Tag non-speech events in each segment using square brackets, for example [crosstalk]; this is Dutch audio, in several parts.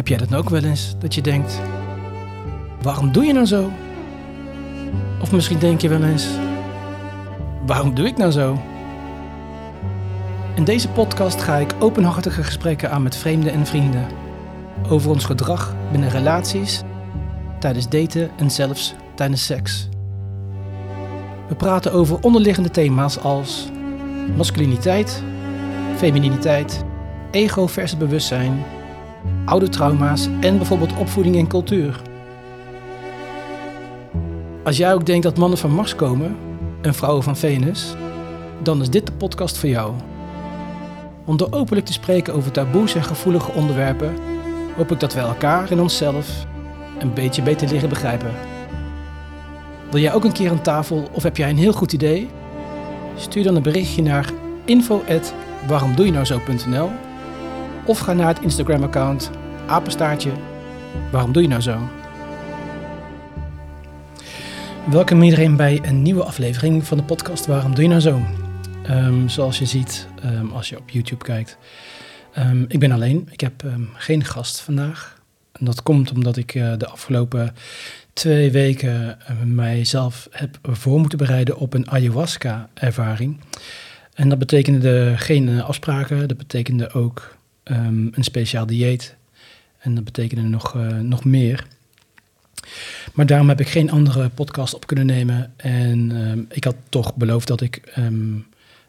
Heb jij dat ook wel eens? Dat je denkt, waarom doe je nou zo? Of misschien denk je wel eens, waarom doe ik nou zo? In deze podcast ga ik openhartige gesprekken aan met vreemden en vrienden. Over ons gedrag binnen relaties, tijdens daten en zelfs tijdens seks. We praten over onderliggende thema's als masculiniteit, femininiteit, ego versus bewustzijn, oude trauma's en bijvoorbeeld opvoeding en cultuur. Als jij ook denkt dat mannen van Mars komen en vrouwen van Venus, dan is dit de podcast voor jou. Om door openlijk te spreken over taboes en gevoelige onderwerpen, hoop ik dat we elkaar en onszelf een beetje beter leren begrijpen. Wil jij ook een keer aan tafel of heb jij een heel goed idee? Stuur dan een berichtje naar info@waaromdoejenouzo.nl of ga naar het Instagram-account apenstaartje waarom doe je nou zo? Welkom iedereen bij een nieuwe aflevering van de podcast Waarom doe je nou zo? Ehm, zoals je ziet um, als je op YouTube kijkt. Um, ik ben alleen, ik heb geen gast vandaag. En dat komt omdat ik uh, de afgelopen twee weken uh, mijzelf heb voor moeten bereiden op een ayahuasca-ervaring. En dat betekende geen afspraken, dat betekende ook een speciaal dieet. En dat betekende nog, uh, nog meer. Maar daarom heb ik geen andere podcast op kunnen nemen. En um, ik had toch beloofd dat ik um,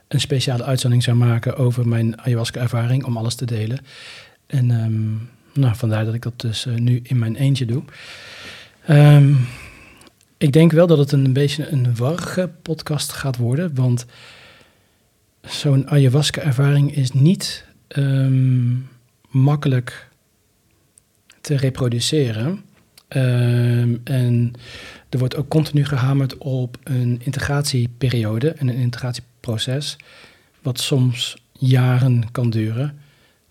een speciale uitzending zou maken over mijn ayahuasca-ervaring, om alles te delen. En um, nou, vandaar dat ik dat dus uh, nu in mijn eentje doe. ik denk wel dat het een beetje een warrige podcast gaat worden, want zo'n ayahuasca-ervaring is niet makkelijk te reproduceren. Um, en er wordt ook continu gehamerd op een integratieperiode en een integratieproces, wat soms jaren kan duren.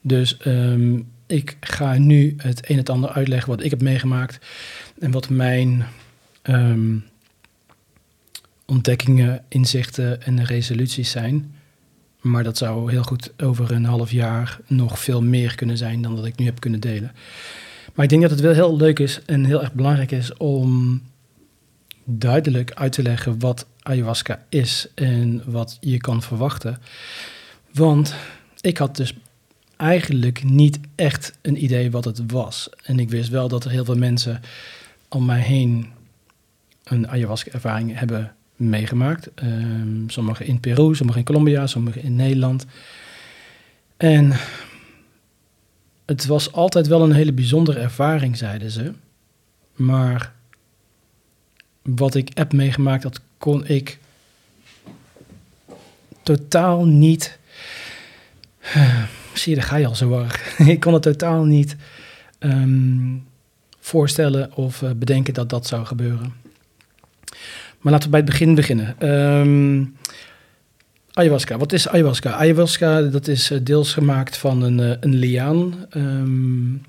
Dus um, ik ga nu het een en ander uitleggen wat ik heb meegemaakt en wat mijn um, ontdekkingen, inzichten en resoluties zijn. Maar dat zou heel goed over een half jaar nog veel meer kunnen zijn dan dat ik nu heb kunnen delen. Maar ik denk dat het wel heel leuk is en heel erg belangrijk is om duidelijk uit te leggen wat ayahuasca is en wat je kan verwachten. Want ik had dus eigenlijk niet echt een idee wat het was. En ik wist wel dat er heel veel mensen om mij heen een ayahuasca-ervaring hebben meegemaakt. Um, sommigen in Peru, sommigen in Colombia, sommigen in Nederland. En het was altijd wel een hele bijzondere ervaring, zeiden ze. Maar wat ik heb meegemaakt, dat kon ik totaal niet. [sighs] Zie je, daar ga je al zo erg. [laughs] ik kon het totaal niet um, voorstellen of uh, bedenken dat dat zou gebeuren. Maar laten we bij het begin beginnen. Um, Ayahuasca. Wat is ayahuasca? Ayahuasca dat is eh, deels gemaakt van een, eh, een liaan um,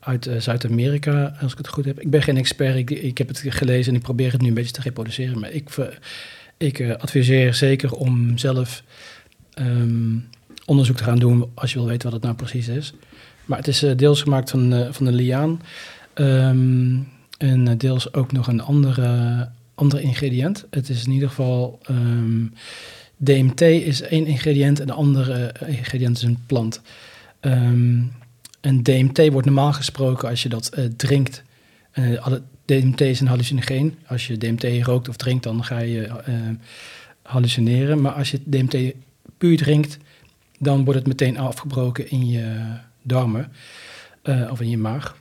uit uh, Zuid-Amerika, als ik het goed heb. Ik ben geen expert, ik, ik, heb het gelezen en ik probeer het nu een beetje te reproduceren. Maar ik, ik adviseer zeker om zelf um, onderzoek te gaan doen als je wil weten wat het nou precies is. Maar het is deels gemaakt van, van een liaan um, en deels ook nog een andere, ander ingrediënt. Het is in ieder geval... DMT is één ingrediënt en de andere eh, ingrediënt is een plant. Um, en DMT wordt normaal gesproken als je dat uh, drinkt. Uh, DMT is een hallucinogeen. Als je DMT rookt of drinkt, dan ga je hallucineren. Maar als je DMT puur drinkt, dan wordt het meteen afgebroken in je darmen of in je maag.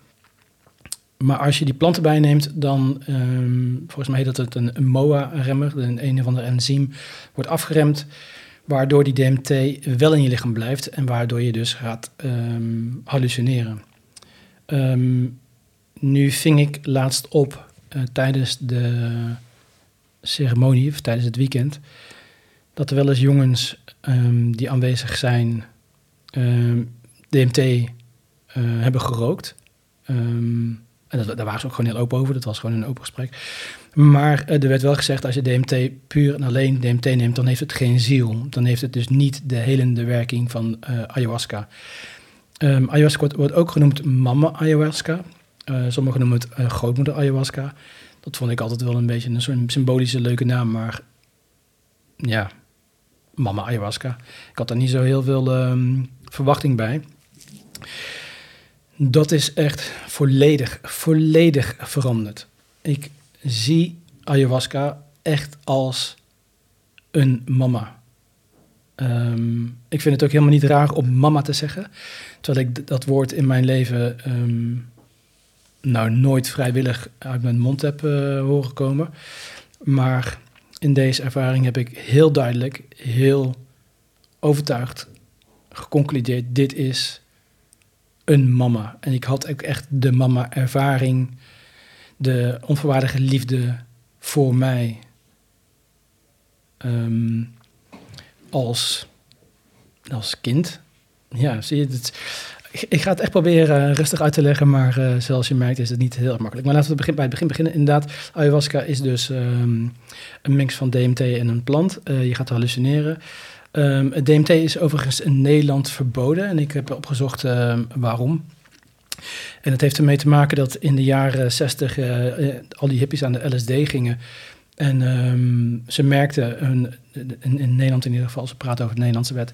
Maar als je die planten bijneemt, dan, um, volgens mij heet dat het een, een MOA-remmer, een, een of ander enzym, wordt afgeremd, waardoor die DMT wel in je lichaam blijft en waardoor je dus gaat um, hallucineren. Um, nu ving ik laatst op uh, tijdens de ceremonie, of tijdens het weekend, dat er wel eens jongens die aanwezig zijn DMT uh, hebben gerookt. Um, en daar waren ze ook gewoon heel open over. Dat was gewoon een open gesprek. Maar uh, er werd wel gezegd, als je DMT puur en alleen DMT neemt, dan heeft het geen ziel. Dan heeft het dus niet de helende werking van uh, ayahuasca. Um, ayahuasca wordt, ook genoemd mama ayahuasca. Uh, sommigen noemen het grootmoeder ayahuasca. Dat vond ik altijd wel een beetje een soort symbolische leuke naam, maar ja, mama ayahuasca. Ik had daar niet zo heel veel um, verwachting bij. Dat is echt volledig, volledig veranderd. Ik zie ayahuasca echt als een mama. Um, ik vind het ook helemaal niet raar om mama te zeggen. Terwijl ik dat woord in mijn leven um, nou nooit vrijwillig uit mijn mond heb uh, horen komen. Maar in deze ervaring heb ik heel duidelijk, heel overtuigd geconcludeerd: dit is een mama. En ik had ook echt de mama-ervaring, de onvoorwaardige liefde voor mij. Um, als, als kind. Ja, zie je, het, ik ga het echt proberen rustig uit te leggen, maar uh, zoals je merkt is het niet heel erg makkelijk. Maar laten we begin, bij het begin beginnen. Inderdaad, ayahuasca is dus um, een mix van DMT en een plant. Uh, je gaat hallucineren. Um, het DMT is overigens in Nederland verboden en ik heb opgezocht uh, waarom. En het heeft ermee te maken dat in de jaren 60 al die hippies aan de LSD gingen. En um, ze merkten, een, in, Nederland in ieder geval, ze praten over de Nederlandse wet,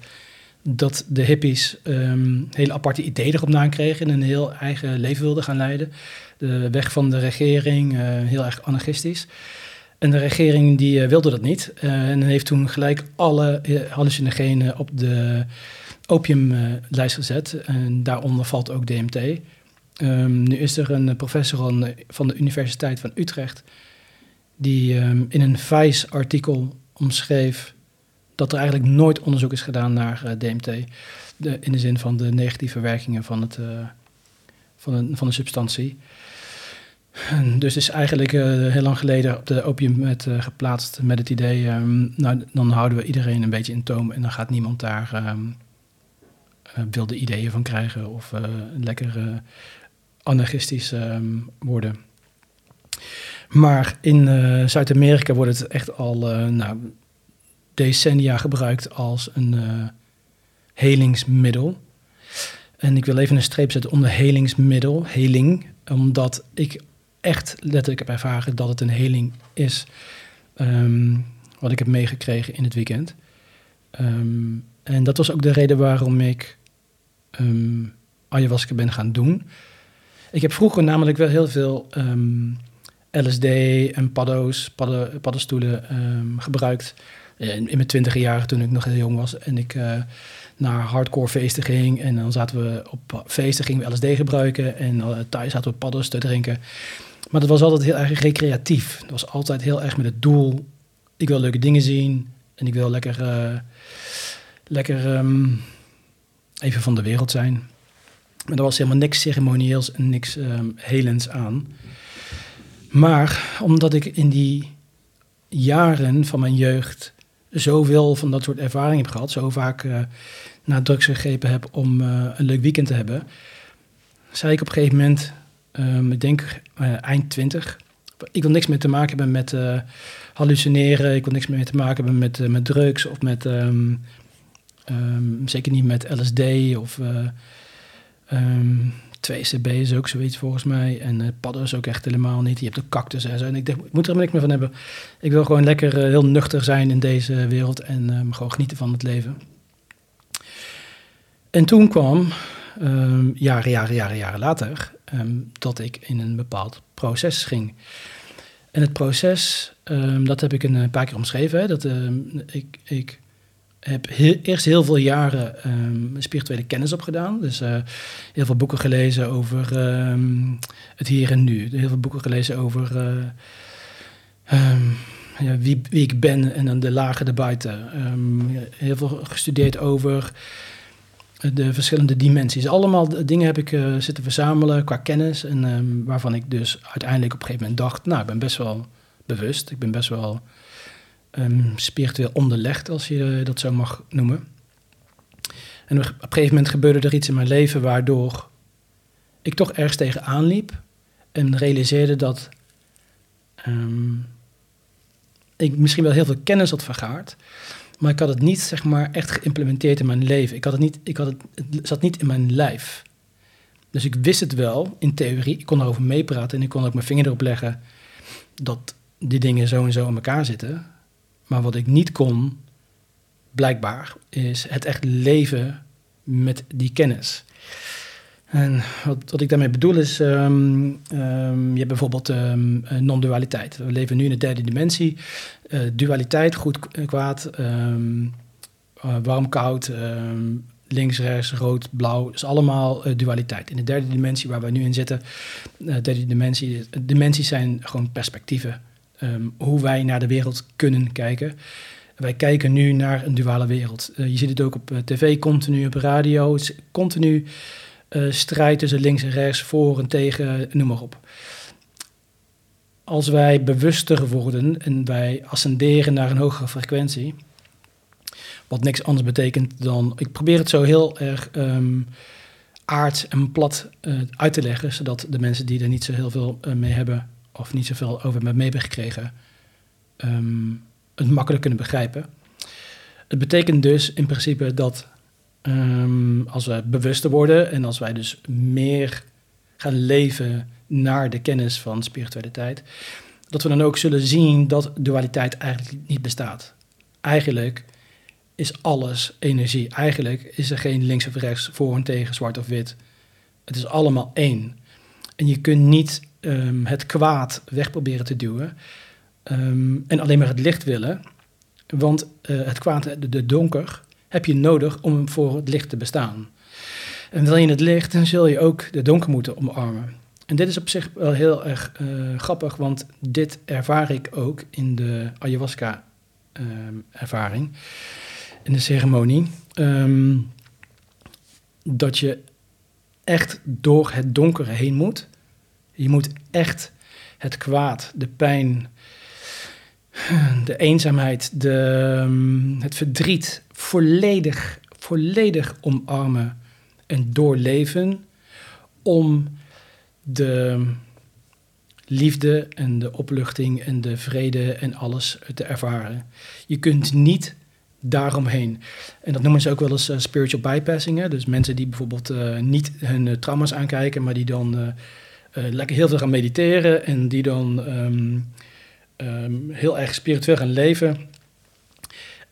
dat de hippies um, hele aparte ideeën erop na kregen en een heel eigen leven wilden gaan leiden. De weg van de regering, uh, heel erg anarchistisch. En de regering die uh, wilde dat niet. Uh, en heeft toen gelijk alle hallucinogenen op de opiumlijst gezet. En daaronder valt ook DMT. Um, nu is er een professor van de Universiteit van Utrecht die um, in een Vice-artikel omschreef dat er eigenlijk nooit onderzoek is gedaan naar DMT. De, in de zin van de negatieve werkingen van, het, van, een, van de substantie. En dus is eigenlijk uh, heel lang geleden op de opiumwet geplaatst met het idee... Um, nou, dan houden we iedereen een beetje in toom en dan gaat niemand daar um, wilde ideeën van krijgen... of lekker anarchistisch worden. Maar in Zuid-Amerika wordt het echt al nou, decennia gebruikt als een helingsmiddel. En ik wil even een streep zetten onder helingsmiddel, heling, omdat ik echt letterlijk heb ervaren dat het een heling is. Um, wat ik heb meegekregen in het weekend. Um, en dat was ook de reden waarom ik um, ayahuasca ben gaan doen. Ik heb vroeger namelijk wel heel veel LSD en paddo's, padden, paddenstoelen gebruikt. In, in mijn twintige jaren toen ik nog heel jong was. En ik uh, naar hardcore feesten ging. En dan zaten we op feesten, gingen we LSD gebruiken. En uh, thuis zaten we paddo's te drinken. Maar dat was altijd heel erg recreatief. Dat was altijd heel erg met het doel. Ik wil leuke dingen zien. En ik wil lekker, uh, lekker um, even van de wereld zijn. Maar er was helemaal niks ceremonieels en niks um, helends aan. Maar omdat ik in die jaren van mijn jeugd zoveel van dat soort ervaring heb gehad, zo vaak uh, naar drugs gegrepen heb om uh, een leuk weekend te hebben, zei ik op een gegeven moment, um, ik denk uh, eind twintig, ik wil niks meer te maken hebben met hallucineren, ik wil niks meer te maken hebben met, met drugs of met, um, um, zeker niet met LSD of 2CB is ook zoiets volgens mij. En uh, padden is ook echt helemaal niet. Je hebt de cactus en zo. En ik, denk, ik moet er niks meer van hebben. Ik wil gewoon lekker heel nuchter zijn in deze wereld en gewoon genieten van het leven. En toen kwam, jaren, jaren, jaren, jaren later, um, dat ik in een bepaald proces ging. En het proces, dat heb ik een paar keer omschreven. Dat ik, ik heb eerst heel veel jaren spirituele kennis opgedaan. Dus uh, heel veel boeken gelezen over het hier en nu. Heel veel boeken gelezen over um, ja, wie, wie, ik ben en de lagen erbuiten. heel veel gestudeerd over de verschillende dimensies. Allemaal dingen heb ik uh, zitten verzamelen qua kennis. En waarvan ik dus uiteindelijk op een gegeven moment dacht... nou, ik ben best wel bewust. Ik ben best wel um, spiritueel onderlegd, als je dat zo mag noemen. En op een gegeven moment gebeurde er iets in mijn leven waardoor ik toch ergens tegenaan liep en realiseerde dat um, ik misschien wel heel veel kennis had vergaard, Maar ik had het niet, zeg maar, echt geïmplementeerd in mijn leven. Ik had het niet, ik had het, zat niet in mijn lijf. Dus ik wist het wel in theorie. Ik kon erover meepraten en ik kon ook mijn vinger erop leggen dat die dingen zo en zo in elkaar zitten. Maar wat ik niet kon, blijkbaar, is het echt leven met die kennis. En wat, wat ik daarmee bedoel is, um, um, je hebt bijvoorbeeld um, non-dualiteit. We leven nu in de derde dimensie. Uh, dualiteit, goed, kwaad, uh, warm, koud, links, rechts, rood, blauw. is allemaal dualiteit. In de derde dimensie waar we nu in zitten, derde dimensie, dimensies zijn gewoon perspectieven. hoe wij naar de wereld kunnen kijken. Wij kijken nu naar een duale wereld. Je ziet het ook op tv, continu op radio. Het is continu strijd tussen links en rechts, voor en tegen, noem maar op. Als wij bewuster worden en wij ascenderen naar een hogere frequentie, wat niks anders betekent dan, ik probeer het zo heel erg um, en plat uh, uit te leggen, zodat de mensen die er niet zo heel veel uh, mee hebben of niet zoveel over mee hebben gekregen, um, het makkelijk kunnen begrijpen. Het betekent dus in principe dat Um, als we bewuster worden en als wij dus meer gaan leven naar de kennis van spiritualiteit, dat we dan ook zullen zien dat dualiteit eigenlijk niet bestaat. Eigenlijk is alles energie. Eigenlijk is er geen links of rechts, voor en tegen, zwart of wit. Het is allemaal één. En je kunt niet um, het kwaad weg proberen te duwen um, en alleen maar het licht willen. Want uh, het kwaad, de donker, heb je nodig om voor het licht te bestaan. En wil je het licht, dan zul je ook de donker moeten omarmen. En dit is op zich wel heel erg uh, grappig, want dit ervaar ik ook in de ayahuasca-ervaring, uh, in de ceremonie. Um, dat je echt door het donkere heen moet. Je moet echt het kwaad, de pijn, de eenzaamheid, de, um, het verdriet volledig, volledig omarmen en doorleven om de liefde en de opluchting en de vrede en alles te ervaren. Je kunt niet daaromheen. En dat noemen ze ook wel eens uh, spiritual bypassing. Hè? Dus mensen die bijvoorbeeld uh, niet hun uh, trauma's aankijken, maar die dan lekker heel veel gaan mediteren en die dan um, um, heel erg spiritueel gaan leven.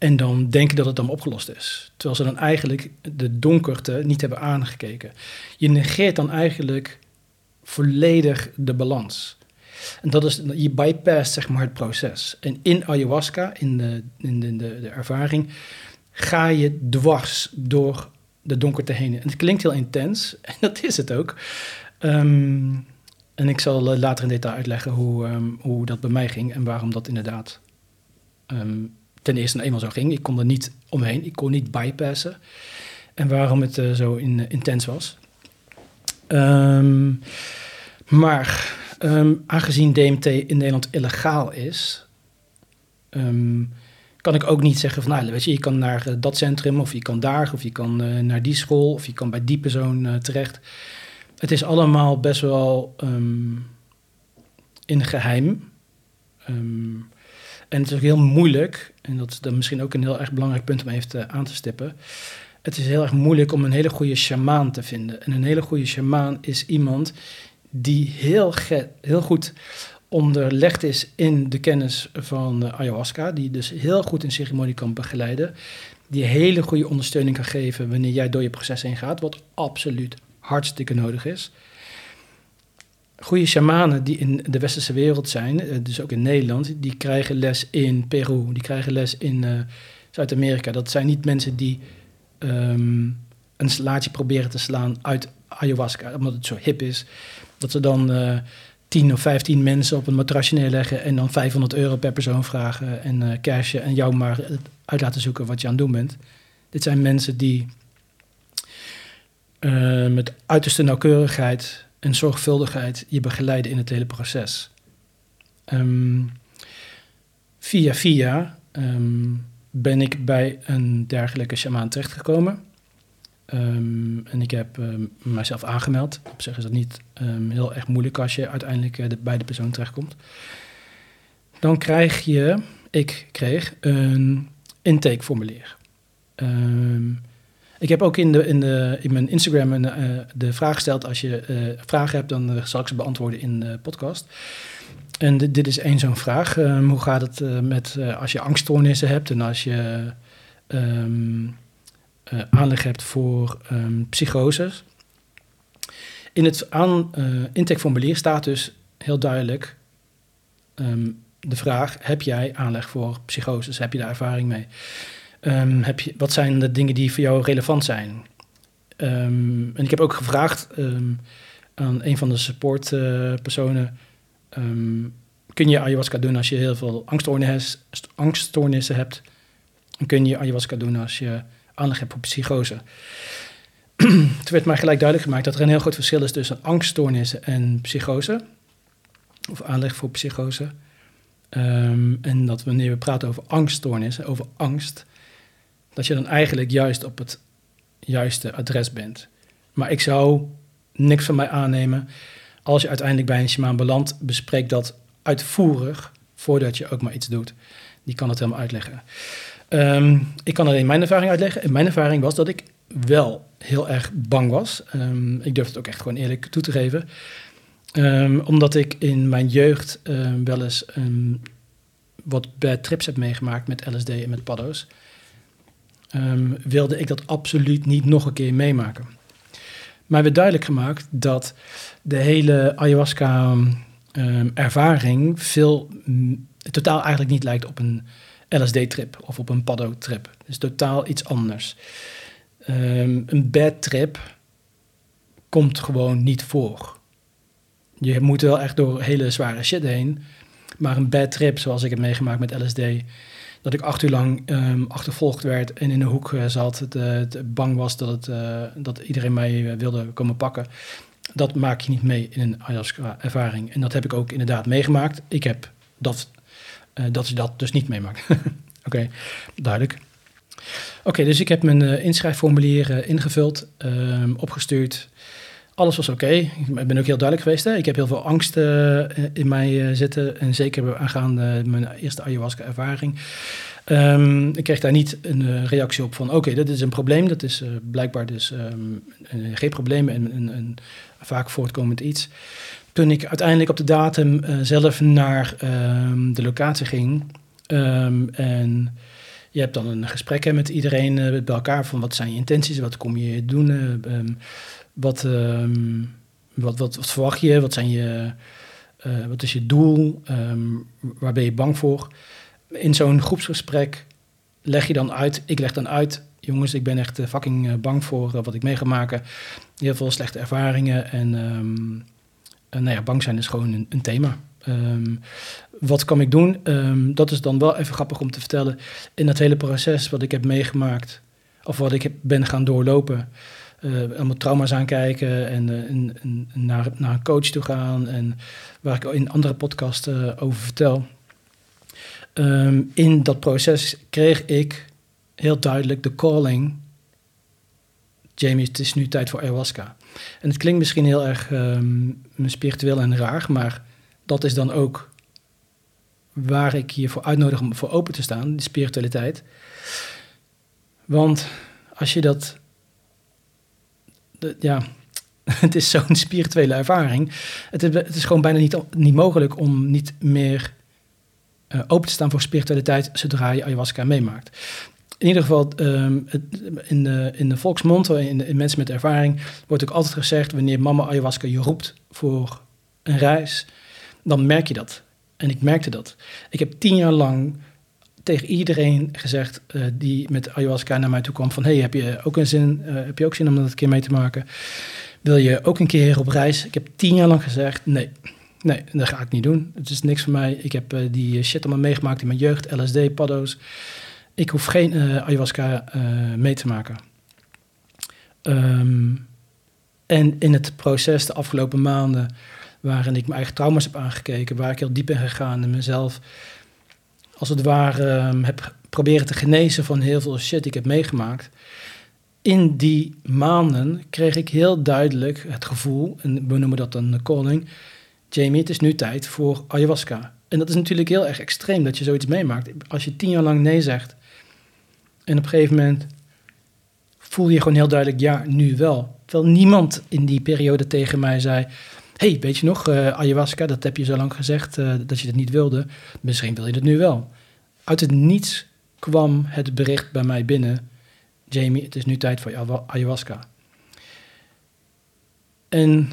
En dan denken dat het dan opgelost is. Terwijl ze dan eigenlijk de donkerte niet hebben aangekeken. Je negeert dan eigenlijk volledig de balans. En dat is, je bypast zeg maar het proces. En in ayahuasca, in de, in de, de, de ervaring, ga je dwars door de donkerte heen. En het klinkt heel intens, [laughs] en dat is het ook. Um, en ik zal eh, later in detail uitleggen hoe, um, hoe dat bij mij ging en waarom dat inderdaad um, ten eerste eenmaal zo ging. Ik kon er niet omheen, ik kon niet bypassen. En waarom het uh, zo uh, intens was. Um, maar um, aangezien DMT in Nederland illegaal is, um, kan ik ook niet zeggen van, nou, weet je, je kan naar uh, dat centrum, of je kan daar, of je kan naar die school, of je kan bij die persoon terecht. Het is allemaal best wel in geheim. En het is ook heel moeilijk, en dat is dan misschien ook een heel erg belangrijk punt om even aan te stippen. Het is heel erg moeilijk om een hele goede shamaan te vinden. En een hele goede shamaan is iemand die heel, heel goed onderlegd is in de kennis van ayahuasca, die dus heel goed een ceremonie kan begeleiden, die hele goede ondersteuning kan geven wanneer jij door je proces heen gaat, wat absoluut hartstikke nodig is goede shamanen die in de westerse wereld zijn, eh, dus ook in Nederland, die krijgen les in Peru, die krijgen les in uh, Zuid-Amerika. Dat zijn niet mensen die um, een slaatje proberen te slaan uit ayahuasca, omdat het zo hip is. Dat ze dan uh, 10 of 15 mensen op een matrasje neerleggen en dan 500 euro per persoon vragen en uh, cashen en jou maar uit laten zoeken wat je aan het doen bent. Dit zijn mensen die met uiterste nauwkeurigheid en zorgvuldigheid je begeleiden in het hele proces. Um, via via um, ben ik bij een dergelijke shamaan terechtgekomen. Um, en ik heb mijzelf aangemeld. Op zich is dat niet heel erg moeilijk als je uiteindelijk uh, de, bij de persoon terechtkomt. Dan krijg je, ik kreeg een intakeformulier. Ehm, ik heb ook in, de, in, de, in mijn Instagram een, eh, de vraag gesteld: als je uh, vragen hebt, dan zal ik ze beantwoorden in de podcast. En dit, is één zo'n vraag. Um, hoe gaat het met als je angststoornissen hebt en als je um, aanleg hebt voor psychoses? In het aan, intakeformulier staat dus heel duidelijk de vraag: heb jij aanleg voor psychoses? Heb je daar ervaring mee? Um, heb je, wat zijn de dingen die voor jou relevant zijn? Um, en ik heb ook gevraagd um, aan een van de supportpersonen: uh, kun je ayahuasca doen als je heel veel angststoornissen, hebt? En kun je ayahuasca doen als je aanleg hebt voor psychose? [clears throat] Toen werd mij gelijk duidelijk gemaakt dat er een heel groot verschil is tussen angststoornissen en psychose, of aanleg voor psychose. En dat wanneer we praten over angststoornissen, over angst, dat je dan eigenlijk juist op het juiste adres bent. Maar ik zou niks van mij aannemen. Als je uiteindelijk bij een shamaan belandt, bespreek dat uitvoerig voordat je ook maar iets doet. Die kan het helemaal uitleggen. Um, ik kan alleen mijn ervaring uitleggen. En mijn ervaring was dat ik wel heel erg bang was. Um, ik durf het ook echt gewoon eerlijk toe te geven. Um, omdat ik in mijn jeugd wel eens wat bad trips heb meegemaakt met LSD en met paddo's. Um, wilde ik dat absoluut niet nog een keer meemaken. Maar werd duidelijk gemaakt dat de hele ayahuasca-ervaring um, veel, totaal eigenlijk niet lijkt op een LSD-trip of op een paddo-trip. Het is totaal iets anders. Um, een bad trip komt gewoon niet voor. Je moet wel echt door hele zware shit heen. Maar een bad trip, zoals ik heb meegemaakt met LSD, dat ik acht uur lang um, achtervolgd werd en in een hoek uh, zat, het, uh, het, bang was dat, het, uh, dat iedereen mij wilde komen pakken. Dat maak je niet mee in een ayahuasca-ervaring. En dat heb ik ook inderdaad meegemaakt. Ik heb dat, dat je dat dus niet meemaakt. [laughs] Oké, duidelijk. Oké, dus ik heb mijn inschrijfformulier ingevuld, um, opgestuurd. Alles was oké. Ik ben ook heel duidelijk geweest. Ik heb heel veel angst uh, in mij uh, zitten. En zeker aangaande mijn eerste ayahuasca-ervaring. Um, ik kreeg daar niet een uh, reactie op van... oké, okay, dat is een probleem. Dat is blijkbaar dus um, geen probleem en een, een, vaak voortkomend iets. Toen ik uiteindelijk op de datum zelf naar um, de locatie ging... en je hebt dan een gesprek hè, met iedereen bij elkaar... van wat zijn je intenties, wat kom je doen... Wat, um, wat, wat, wat, verwacht je? Wat, zijn je, uh, wat is je doel? Um, waar ben je bang voor? In zo'n groepsgesprek leg je dan uit, ik leg dan uit, jongens, ik ben echt uh, fucking uh, bang voor wat ik mee ga maken. Heel veel slechte ervaringen en um, nou ja, bang zijn is gewoon een, thema. Wat kan ik doen? Dat is dan wel even grappig om te vertellen. In dat hele proces wat ik heb meegemaakt, of wat ik ben gaan doorlopen, allemaal trauma's aankijken en, uh, en, en, naar, naar een coach toe gaan. En waar ik in andere podcasts uh, over vertel. Um, in dat proces kreeg ik heel duidelijk de calling. Jamie, het is nu tijd voor ayahuasca. En het klinkt misschien heel erg um, spiritueel en raar, maar dat is dan ook waar ik je voor uitnodig om voor open te staan, die spiritualiteit. Want als je dat ja, [laughs] het is zo'n spirituele ervaring. Het is, het is, gewoon bijna niet, niet mogelijk om niet meer uh, open te staan voor spiritualiteit zodra je ayahuasca meemaakt. In ieder geval, um, het, in, de, in de volksmond, in, de, in mensen met ervaring, wordt ook altijd gezegd: wanneer mama ayahuasca je roept voor een reis, dan merk je dat. En ik merkte dat. Ik heb tien jaar lang tegen iedereen gezegd uh, die met ayahuasca naar mij toe kwam van... hey, heb je ook een zin, uh, heb je ook zin om dat een keer mee te maken? Wil je ook een keer op reis? Ik heb tien jaar lang gezegd, nee, nee, dat ga ik niet doen. Het is niks voor mij. Ik heb uh, die shit allemaal meegemaakt in mijn jeugd, LSD, paddo's. Ik hoef geen ayahuasca mee te maken. Um, en in het proces de afgelopen maanden, waarin ik mijn eigen trauma's heb aangekeken... waar ik heel diep in gegaan en mezelf als het ware um, heb proberen te genezen van heel veel shit die ik heb meegemaakt. In die maanden kreeg ik heel duidelijk het gevoel, en we noemen dat dan calling, Jamie, het is nu tijd voor ayahuasca. En dat is natuurlijk heel erg extreem dat je zoiets meemaakt. Als je tien jaar lang nee zegt En op een gegeven moment voel je gewoon heel duidelijk, ja, nu wel. Terwijl niemand in die periode tegen mij zei, hey, weet je nog, uh, ayahuasca, dat heb je zo lang gezegd uh, dat je het niet wilde. Misschien wil je het nu wel. Uit het niets kwam het bericht bij mij binnen, Jamie, het is nu tijd voor ayahuasca. En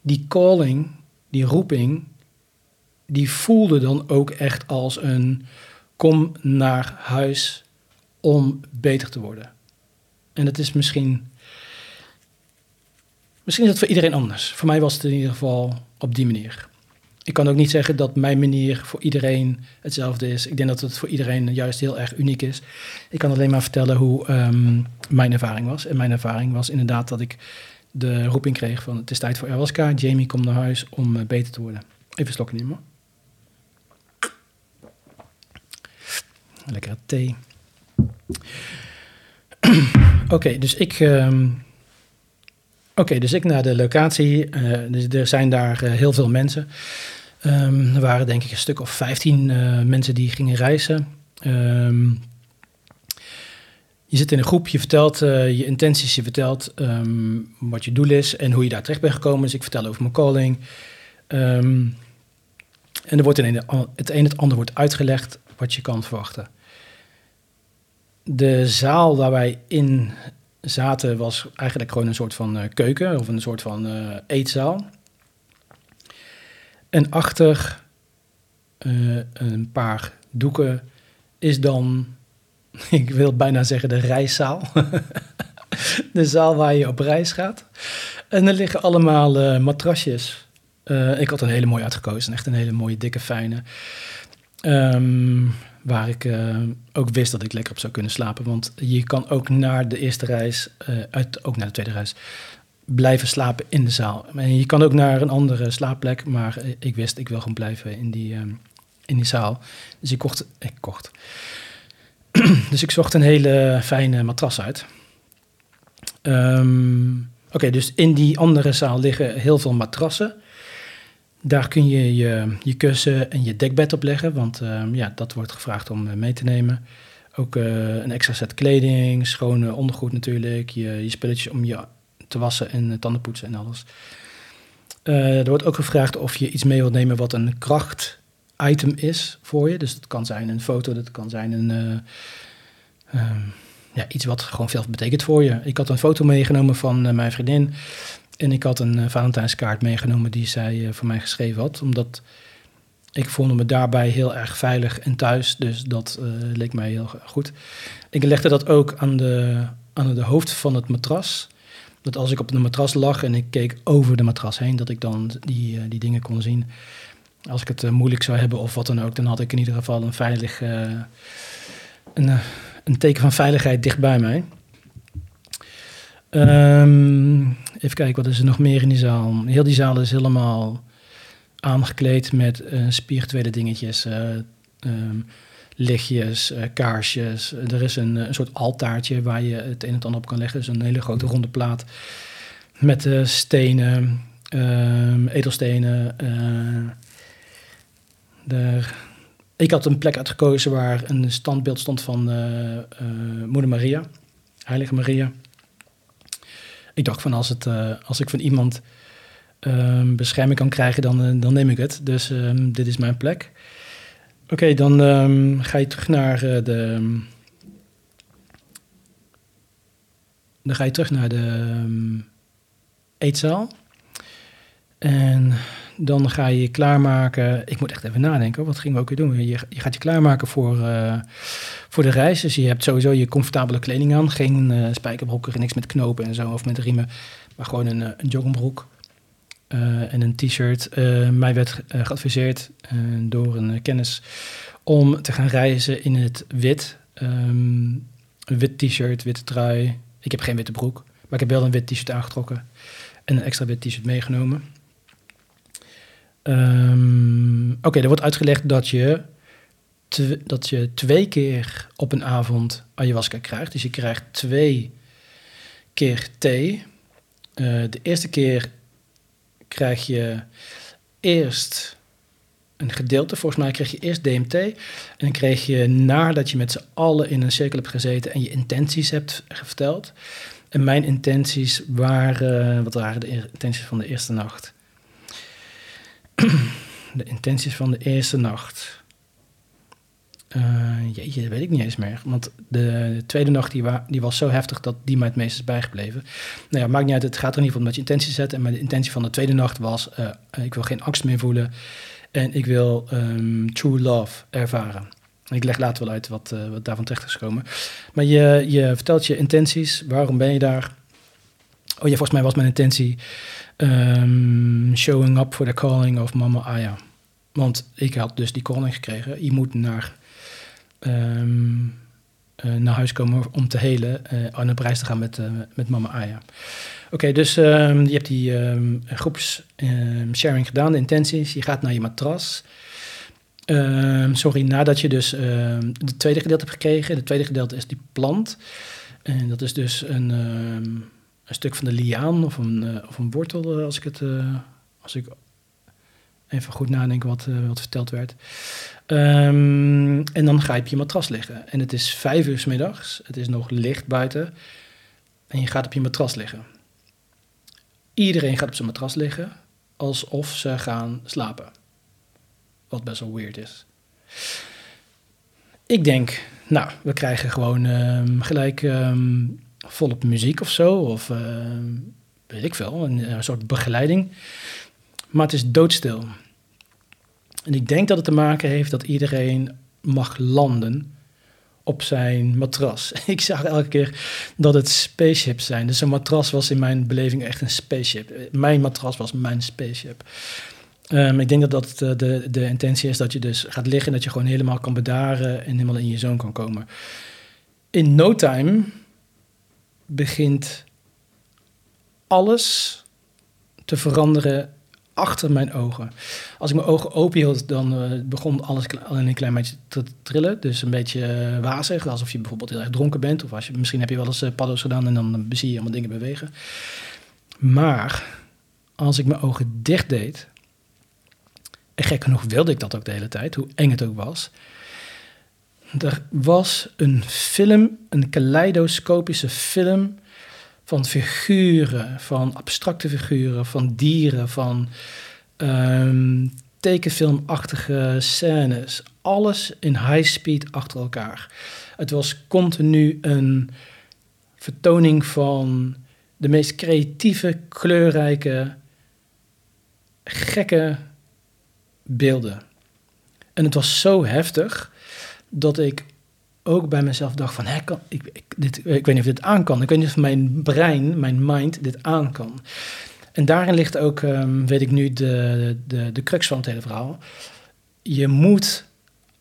die calling, die roeping, die voelde dan ook echt als een kom naar huis om beter te worden. En dat is misschien. Misschien is het voor iedereen anders. Voor mij was het in ieder geval op die manier. Ik kan ook niet zeggen dat mijn manier voor iedereen hetzelfde is. Ik denk dat het voor iedereen juist heel erg uniek is. Ik kan alleen maar vertellen hoe um, mijn ervaring was. En mijn ervaring was inderdaad dat ik de roeping kreeg van het is tijd voor ayahuasca. Jamie, kom naar huis om uh, beter te worden. Even slokken nemen. Lekkere thee. [clears throat] Oké, dus ik. Um, Oké, dus ik naar de locatie. Uh, dus er zijn daar uh, heel veel mensen. Um, er waren denk ik een stuk of 15 uh, mensen die gingen reizen. Um, je zit in een groep, je vertelt je intenties, je vertelt wat je doel is en hoe je daar terecht bent gekomen. Dus ik vertel over mijn calling. en er wordt in het een het ander wordt uitgelegd wat je kan verwachten de zaal waar wij in zaten was eigenlijk gewoon een soort van uh, keuken of een soort van uh, eetzaal. En achter uh, een paar doeken is dan, [laughs] ik wil bijna zeggen de reiszaal. [laughs] de zaal waar je op reis gaat. En er liggen allemaal matrasjes. ik had een hele mooie uitgekozen, echt een hele mooie, dikke, fijne. Um, waar ik uh, ook wist dat ik lekker op zou kunnen slapen. Want je kan ook naar de eerste reis, uh, uit, ook naar de tweede reis, blijven slapen in de zaal. En je kan ook naar een andere slaapplek, maar ik wist, ik wil gewoon blijven in die, in die zaal. Dus ik kocht, ik kocht. [clears throat] dus ik zocht een hele fijne matras uit. Um, Oké, dus in die andere zaal liggen heel veel matrassen. Daar kun je, je je kussen en je dekbed op leggen, want uh, ja, dat wordt gevraagd om eh, mee te nemen. Ook uh, een extra set kleding, schone ondergoed natuurlijk, je, je spulletjes om je te wassen en tanden poetsen en alles. Er wordt ook gevraagd of je iets mee wilt nemen wat een kracht item is voor je. Dus dat kan zijn een foto, dat kan zijn een, ja, iets wat gewoon veel betekent voor je. Ik had een foto meegenomen van mijn vriendin. En ik had een uh, Valentijnskaart meegenomen die zij uh, voor mij geschreven had. Omdat ik voelde me daarbij heel erg veilig en thuis. Dus dat uh, leek mij heel goed. Ik legde dat ook aan de, aan de hoofd van het matras. Dat als ik op de matras lag en ik keek over de matras heen, dat ik dan die, die dingen kon zien. Als ik het moeilijk zou hebben of wat dan ook, dan had ik in ieder geval een veilig... een, een teken van veiligheid dicht bij mij. Um, even kijken, wat is er nog meer in die zaal? Heel die zaal is helemaal aangekleed met uh, spirituele dingetjes. Uh, lichtjes, uh, kaarsjes. Er is een, een soort altaartje waar je het een en ander op kan leggen. Dus een hele grote ronde plaat met stenen, um, edelstenen. Daar, ik had een plek uitgekozen waar een standbeeld stond van Moeder Maria, Heilige Maria ik dacht van als, het, uh, als ik van iemand um, bescherming kan krijgen, dan, uh, dan neem ik het. Dus um, dit is mijn plek. Oké, dan um, ga je terug naar uh, de. Dan ga je terug naar de eetzaal. En dan ga je je klaarmaken. Ik moet echt even nadenken. Wat gingen we ook weer doen? Je, je gaat je klaarmaken voor, uh, voor de reis. Dus je hebt sowieso je comfortabele kleding aan. Geen uh, spijkerbroeken, niks met knopen en zo. Of met riemen. Maar gewoon een, eh, een joggingbroek. En een t-shirt. mij werd geadviseerd door een kennis om te gaan reizen in het wit. Um, een wit t-shirt, witte trui. Ik heb geen witte broek. Maar ik heb wel een wit t-shirt aangetrokken. En een extra wit t-shirt meegenomen. Um, Oké, er wordt uitgelegd dat je, dat je twee keer op een avond ayahuasca krijgt. Dus je krijgt twee keer thee. Uh, de eerste keer krijg je eerst een gedeelte. Volgens mij kreeg je eerst DMT. En dan kreeg je nadat je met z'n allen in een cirkel hebt gezeten en je intenties hebt verteld. En mijn intenties waren, wat waren de intenties van de eerste nacht? De intenties van de eerste nacht. Uh, jeetje, dat weet ik niet eens meer. Want de tweede nacht die, die was zo heftig dat die mij het meest is bijgebleven. Nou ja, maakt niet uit. Het gaat er in ieder geval om dat je intentie zet. En mijn intentie van de tweede nacht was... Uh, ik wil geen angst meer voelen. En ik wil um, true love ervaren. Ik leg later wel uit wat, uh, wat daarvan terecht is gekomen. Maar je, je vertelt je intenties. Waarom ben je daar? Oh ja, volgens mij was mijn intentie... Um, showing up for the calling of Mama Aya. Want ik had dus die calling gekregen. Je moet naar um, uh, naar huis komen om te helen uh, op reis te gaan met, uh, met mama Aya. Oké, dus um, je hebt die um, groeps sharing gedaan, de intenties. Je gaat naar je matras. sorry, nadat je dus de tweede gedeelte hebt gekregen. De tweede gedeelte is die plant. En dat is dus een, een stuk van de liaan of een, of een wortel, als ik het... als ik even goed nadenken wat, wat verteld werd. Um, en dan ga je op je matras liggen. En het is vijf uur s middags, het is nog licht buiten. En je gaat op je matras liggen. Iedereen gaat op zijn matras liggen alsof ze gaan slapen. Wat best wel weird is. Ik denk, nou, we krijgen gewoon um, gelijk um, volop muziek of zo. Of weet ik veel, een, soort begeleiding. Maar het is doodstil. En ik denk dat het te maken heeft dat iedereen mag landen op zijn matras. [laughs] Ik zag elke keer dat het spaceships zijn. Dus een matras was in mijn beleving echt een spaceship. Mijn matras was mijn spaceship. Um, ik denk dat dat de, de, de, intentie is dat je dus gaat liggen... en dat je gewoon helemaal kan bedaren en helemaal in je zoon kan komen. In no time begint alles te veranderen achter mijn ogen. Als ik mijn ogen open hield, dan uh, begon alles al een klein beetje te trillen. Dus een beetje uh, wazig, alsof je bijvoorbeeld heel erg dronken bent. Of als je, misschien heb je wel eens uh, paddo's gedaan en dan zie je allemaal dingen bewegen. Maar als ik mijn ogen dicht deed, en gek genoeg wilde ik dat ook de hele tijd, hoe eng het ook was. Er was een film, een kaleidoscopische film van figuren, van abstracte figuren, van dieren, van um, tekenfilmachtige scènes. Alles in high speed achter elkaar. Het was continu een vertoning van de meest creatieve, kleurrijke, gekke beelden. En het was zo heftig dat ik ook bij mezelf dacht van, hè, ik, dit, ik weet niet of dit aan kan. Ik weet niet of mijn brein, mijn mind, dit aan kan. En daarin ligt ook, um, weet ik nu, de, de, de crux van het hele verhaal. Je moet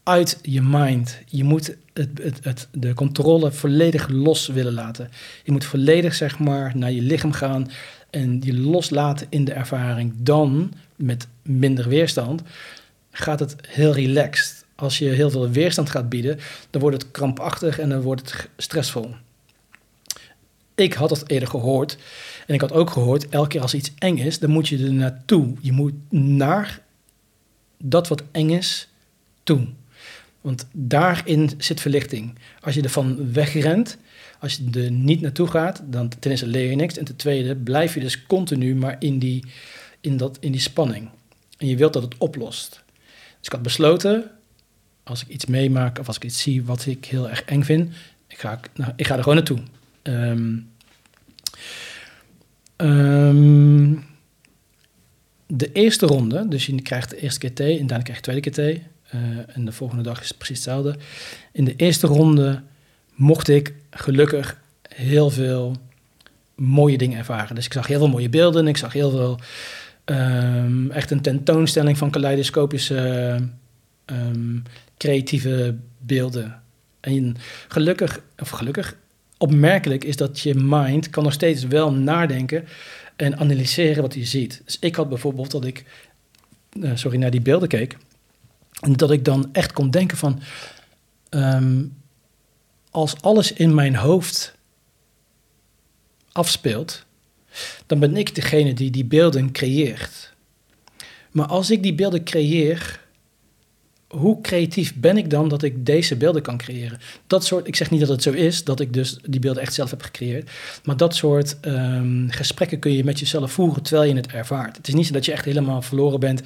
uit je mind, je moet het, het, het, de controle volledig los willen laten. Je moet volledig, zeg maar, naar je lichaam gaan en je loslaten in de ervaring. Dan, met minder weerstand, gaat het heel relaxed als je heel veel weerstand gaat bieden, dan wordt het krampachtig en dan wordt het stressvol. Ik had dat eerder gehoord. En ik had ook gehoord, elke keer als iets eng is, dan moet je er naartoe. Je moet naar dat wat eng is toe. Want daarin zit verlichting. Als je ervan wegrent, als je er niet naartoe gaat, dan ten eerste leer je niks. En ten tweede blijf je dus continu maar in die, in dat, in die spanning. En je wilt dat het oplost. Dus ik had besloten, als ik iets meemaak of als ik iets zie wat ik heel erg eng vind, ik ga, nou, ik ga er gewoon naartoe. Um, um, de eerste ronde, dus je krijgt de eerste keer thee en daarna krijg je de tweede keer thee. Uh, en de volgende dag is het precies hetzelfde. In de eerste ronde mocht ik gelukkig heel veel mooie dingen ervaren. Dus ik zag heel veel mooie beelden. Ik zag heel veel, um, echt een tentoonstelling van kaleidoscopische um, creatieve beelden. En gelukkig, of gelukkig, opmerkelijk is dat je mind kan nog steeds wel nadenken en analyseren wat je ziet. Dus ik had bijvoorbeeld dat ik, uh, sorry, naar die beelden keek. En dat ik dan echt kon denken van, um, als alles in mijn hoofd afspeelt, dan ben ik degene die die beelden creëert. Maar als ik die beelden creëer, hoe creatief ben ik dan dat ik deze beelden kan creëren? Dat soort, ik zeg niet dat het zo is, dat ik dus die beelden echt zelf heb gecreëerd. Maar dat soort ehm, gesprekken kun je met jezelf voeren terwijl je het ervaart. Het is niet zo dat je echt helemaal verloren bent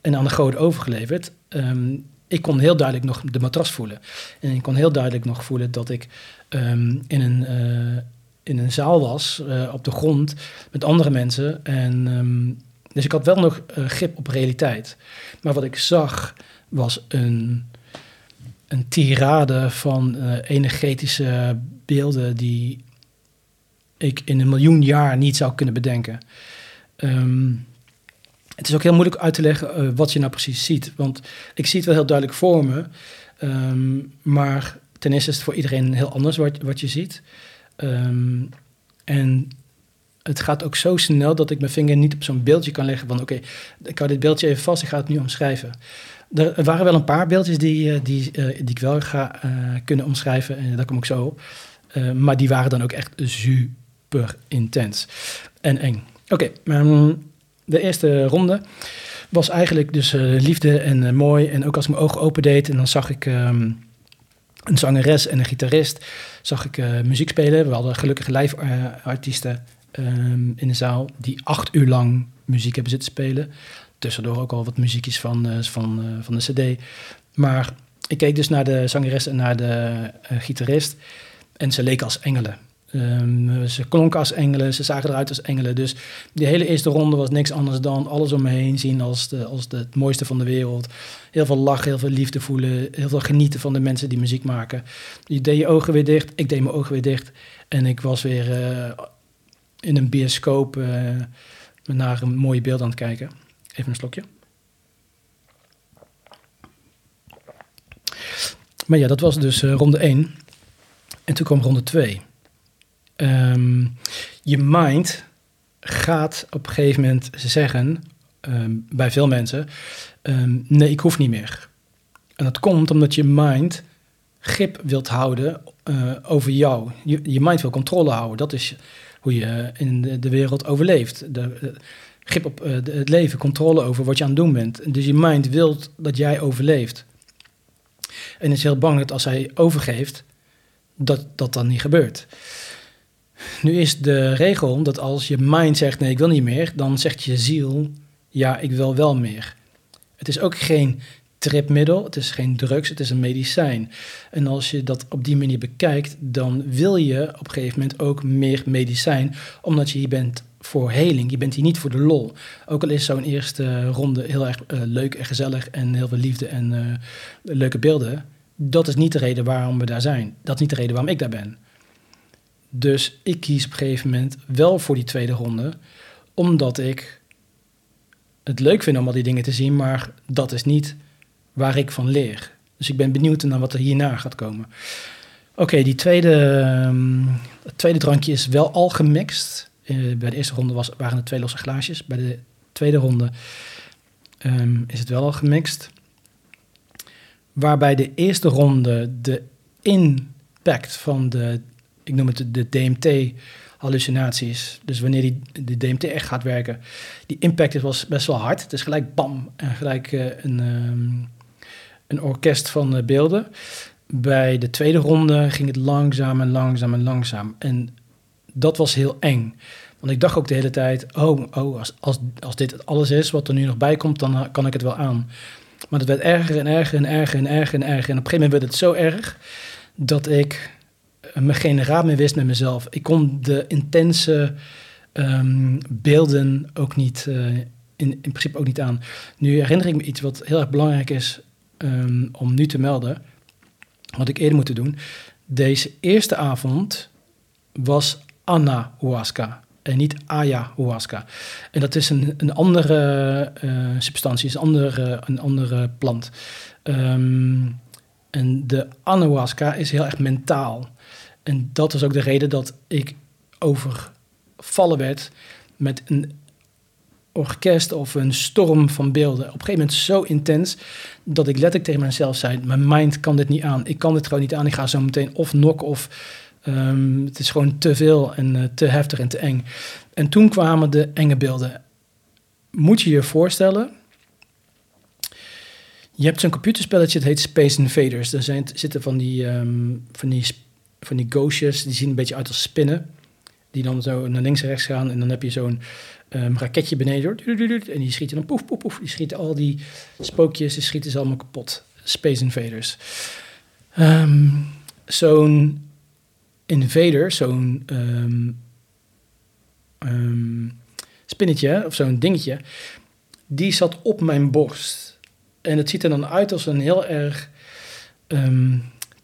en aan de goden overgeleverd. Ehm, ik kon heel duidelijk nog de matras voelen. En ik kon heel duidelijk nog voelen dat ik ehm, in, een, uh, in een zaal was, uh, op de grond, met andere mensen. En, dus ik had wel nog uh, grip op realiteit. Maar wat ik zag was een, een tirade van uh, energetische beelden die ik in een miljoen jaar niet zou kunnen bedenken. Um, het is ook heel moeilijk uit te leggen uh, wat je nou precies ziet. Want ik zie het wel heel duidelijk voor me. Um, maar ten eerste is het voor iedereen heel anders wat, wat je ziet. Um, en het gaat ook zo snel dat ik mijn vinger niet op zo'n beeldje kan leggen van oké, ik hou dit beeldje even vast, ik ga het nu omschrijven. Er waren wel een paar beeldjes die, eh, die, uh, die ik wel ga uh, kunnen omschrijven, en daar kom ik zo op. maar die waren dan ook echt super intens en eng. Oké, um, de eerste ronde was eigenlijk dus liefde en mooi. En ook als ik mijn ogen opendeed en dan zag ik um, een zangeres en een gitarist, zag ik muziek spelen. We hadden gelukkig live artiesten um, in de zaal die acht uur lang muziek hebben zitten spelen. Tussendoor ook al wat muziekjes van, uh, van, uh, van de CD. Maar ik keek dus naar de zangeres en naar de uh, gitarist. En ze leken als engelen. Um, ze klonken als engelen, ze zagen eruit als engelen. Dus die hele eerste ronde was niks anders dan alles om me heen zien als, de, als het mooiste van de wereld. Heel veel lachen, heel veel liefde voelen, heel veel genieten van de mensen die muziek maken. Je deed je ogen weer dicht, ik deed mijn ogen weer dicht. En ik was weer in een bioscoop uh, naar een mooie beeld aan het kijken. Even een slokje. Maar ja, dat was dus uh, ronde 1. En toen kwam ronde 2. Um, ehm, je mind gaat op een gegeven moment zeggen, um, bij veel mensen, um, nee, ik hoef niet meer. En dat komt omdat je mind grip wilt houden uh, over jou. Je, mind wil controle houden. Dat is hoe je in de, de wereld overleeft. De, de grip op de, het leven, controle over wat je aan het doen bent. Dus je mind wil dat jij overleeft. En is heel bang dat als hij overgeeft, dat dat dan niet gebeurt. Nu is de regel dat als je mind zegt nee, ik wil niet meer, dan zegt je ziel ja, ik wil wel meer. Het is ook geen tripmiddel, het is geen drugs, het is een medicijn. En als je dat op die manier bekijkt, dan wil je op een gegeven moment ook meer medicijn, omdat je hier bent voor heling. Je bent hier niet voor de lol. Ook al is zo'n eerste ronde heel erg uh, leuk en gezellig en heel veel liefde en uh, leuke beelden. Dat is niet de reden waarom we daar zijn. Dat is niet de reden waarom ik daar ben. Dus ik kies op een gegeven moment wel voor die tweede ronde, omdat ik het leuk vind om al die dingen te zien, maar dat is niet waar ik van leer. Dus ik ben benieuwd naar wat er hierna gaat komen. Oké, die tweede, um, het tweede drankje is wel al gemixt. Uh, bij de eerste ronde was, waren er twee losse glaasjes. Bij de tweede ronde um, is het wel al gemixt. Waarbij de eerste ronde de impact van de, ik noem het de DMT hallucinaties. Dus wanneer die, de DMT echt gaat werken, die impact was best wel hard. Het is gelijk bam en gelijk uh, een, um, een orkest van uh, beelden. Bij de tweede ronde ging het langzaam en langzaam en langzaam. En dat was heel eng. Want ik dacht ook de hele tijd, oh, oh als, als, als dit alles is wat er nu nog bij komt, dan kan ik het wel aan. Maar het werd erger en erger en erger en erger en erger. En op een gegeven moment werd het zo erg dat ik me geen raad meer wist met mezelf. Ik kon de intense um, beelden ook niet, uh, in, in principe ook niet aan. Nu herinner ik me iets wat heel erg belangrijk is um, om nu te melden. Wat ik eerder moeten doen. Deze eerste avond was anahuasca en niet ayahuasca. En dat is een, een andere uh, substantie, is een andere, een andere plant. Um, en de anahuasca is heel erg mentaal. En dat was ook de reden dat ik overvallen werd met een orkest of een storm van beelden. Op een gegeven moment zo intens dat ik letterlijk tegen mezelf zei: Mijn mind kan dit niet aan. Ik kan dit gewoon niet aan. Ik ga zo meteen of nokken of. Um, het is gewoon te veel en uh, te heftig en te eng. En toen kwamen de enge beelden. Moet je je voorstellen Je hebt zo'n computerspelletje, het heet Space Invaders. Daar zijn, zitten van die, ehm, van, die, van die ghostjes, die zien een beetje uit als spinnen. Die dan zo naar links en rechts gaan. En dan heb je zo'n um, raketje beneden. En die schieten dan poef, poef, poef. Die schieten al die spookjes, die schieten ze allemaal kapot. Space Invaders. Ehm, zo'n invader, zo'n spinnetje of zo'n dingetje, die zat op mijn borst. En het ziet er dan uit als een heel erg um,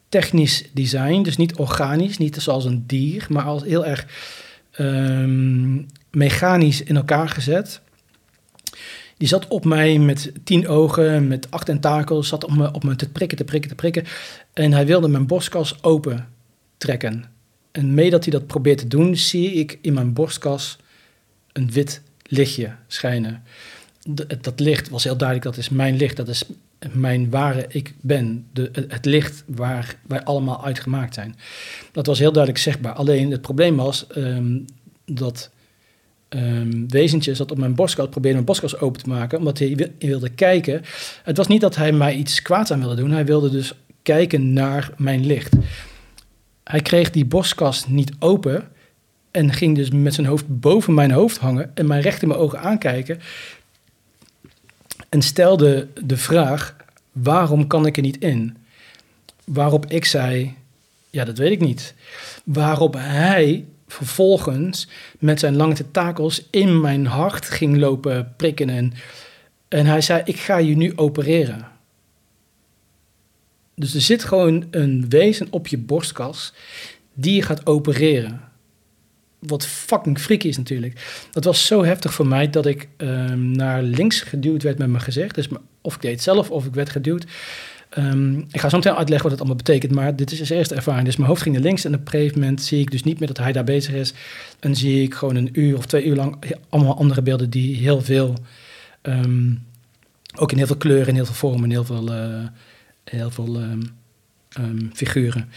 technisch design. Dus niet organisch, niet zoals een dier, maar als heel erg um, mechanisch in elkaar gezet. Die zat op mij met tien ogen, met acht tentakels, zat op me, op me te prikken, te prikken, te prikken. En hij wilde mijn borstkas open trekken. En mee dat hij dat probeert te doen, zie ik in mijn borstkas een wit lichtje schijnen. dat licht was heel duidelijk, dat is mijn licht, dat is mijn ware ik ben. De, het licht waar wij allemaal uitgemaakt zijn. Dat was heel duidelijk zichtbaar. Alleen het probleem was ehm, dat um, wezentje zat op mijn borstkas, probeerde mijn borstkas open te maken, omdat hij wilde kijken. Het was niet dat hij mij iets kwaads aan wilde doen, hij wilde dus kijken naar mijn licht. Hij kreeg die borstkas niet open en ging dus met zijn hoofd boven mijn hoofd hangen en mij recht in mijn ogen aankijken. En stelde de vraag: waarom kan ik er niet in? Waarop ik zei: ja, dat weet ik niet. Waarop hij vervolgens met zijn lange tentakels in mijn hart ging lopen prikken. En, en hij zei: Ik ga je nu opereren. Dus er zit gewoon een wezen op je borstkas die je gaat opereren. Wat fucking freaky is natuurlijk. Dat was zo heftig voor mij dat ik ehm, naar links geduwd werd met mijn gezicht. Dus of ik deed het zelf of ik werd geduwd. Um, ik ga zo meteen uitleggen wat het allemaal betekent, maar dit is de eerste ervaring. Dus mijn hoofd ging naar links en op een gegeven moment zie ik dus niet meer dat hij daar bezig is. En zie ik gewoon een uur of twee uur lang allemaal andere beelden die heel veel, um, ook in heel veel kleuren, in heel veel vormen, in heel veel, uh, heel veel um, figuren.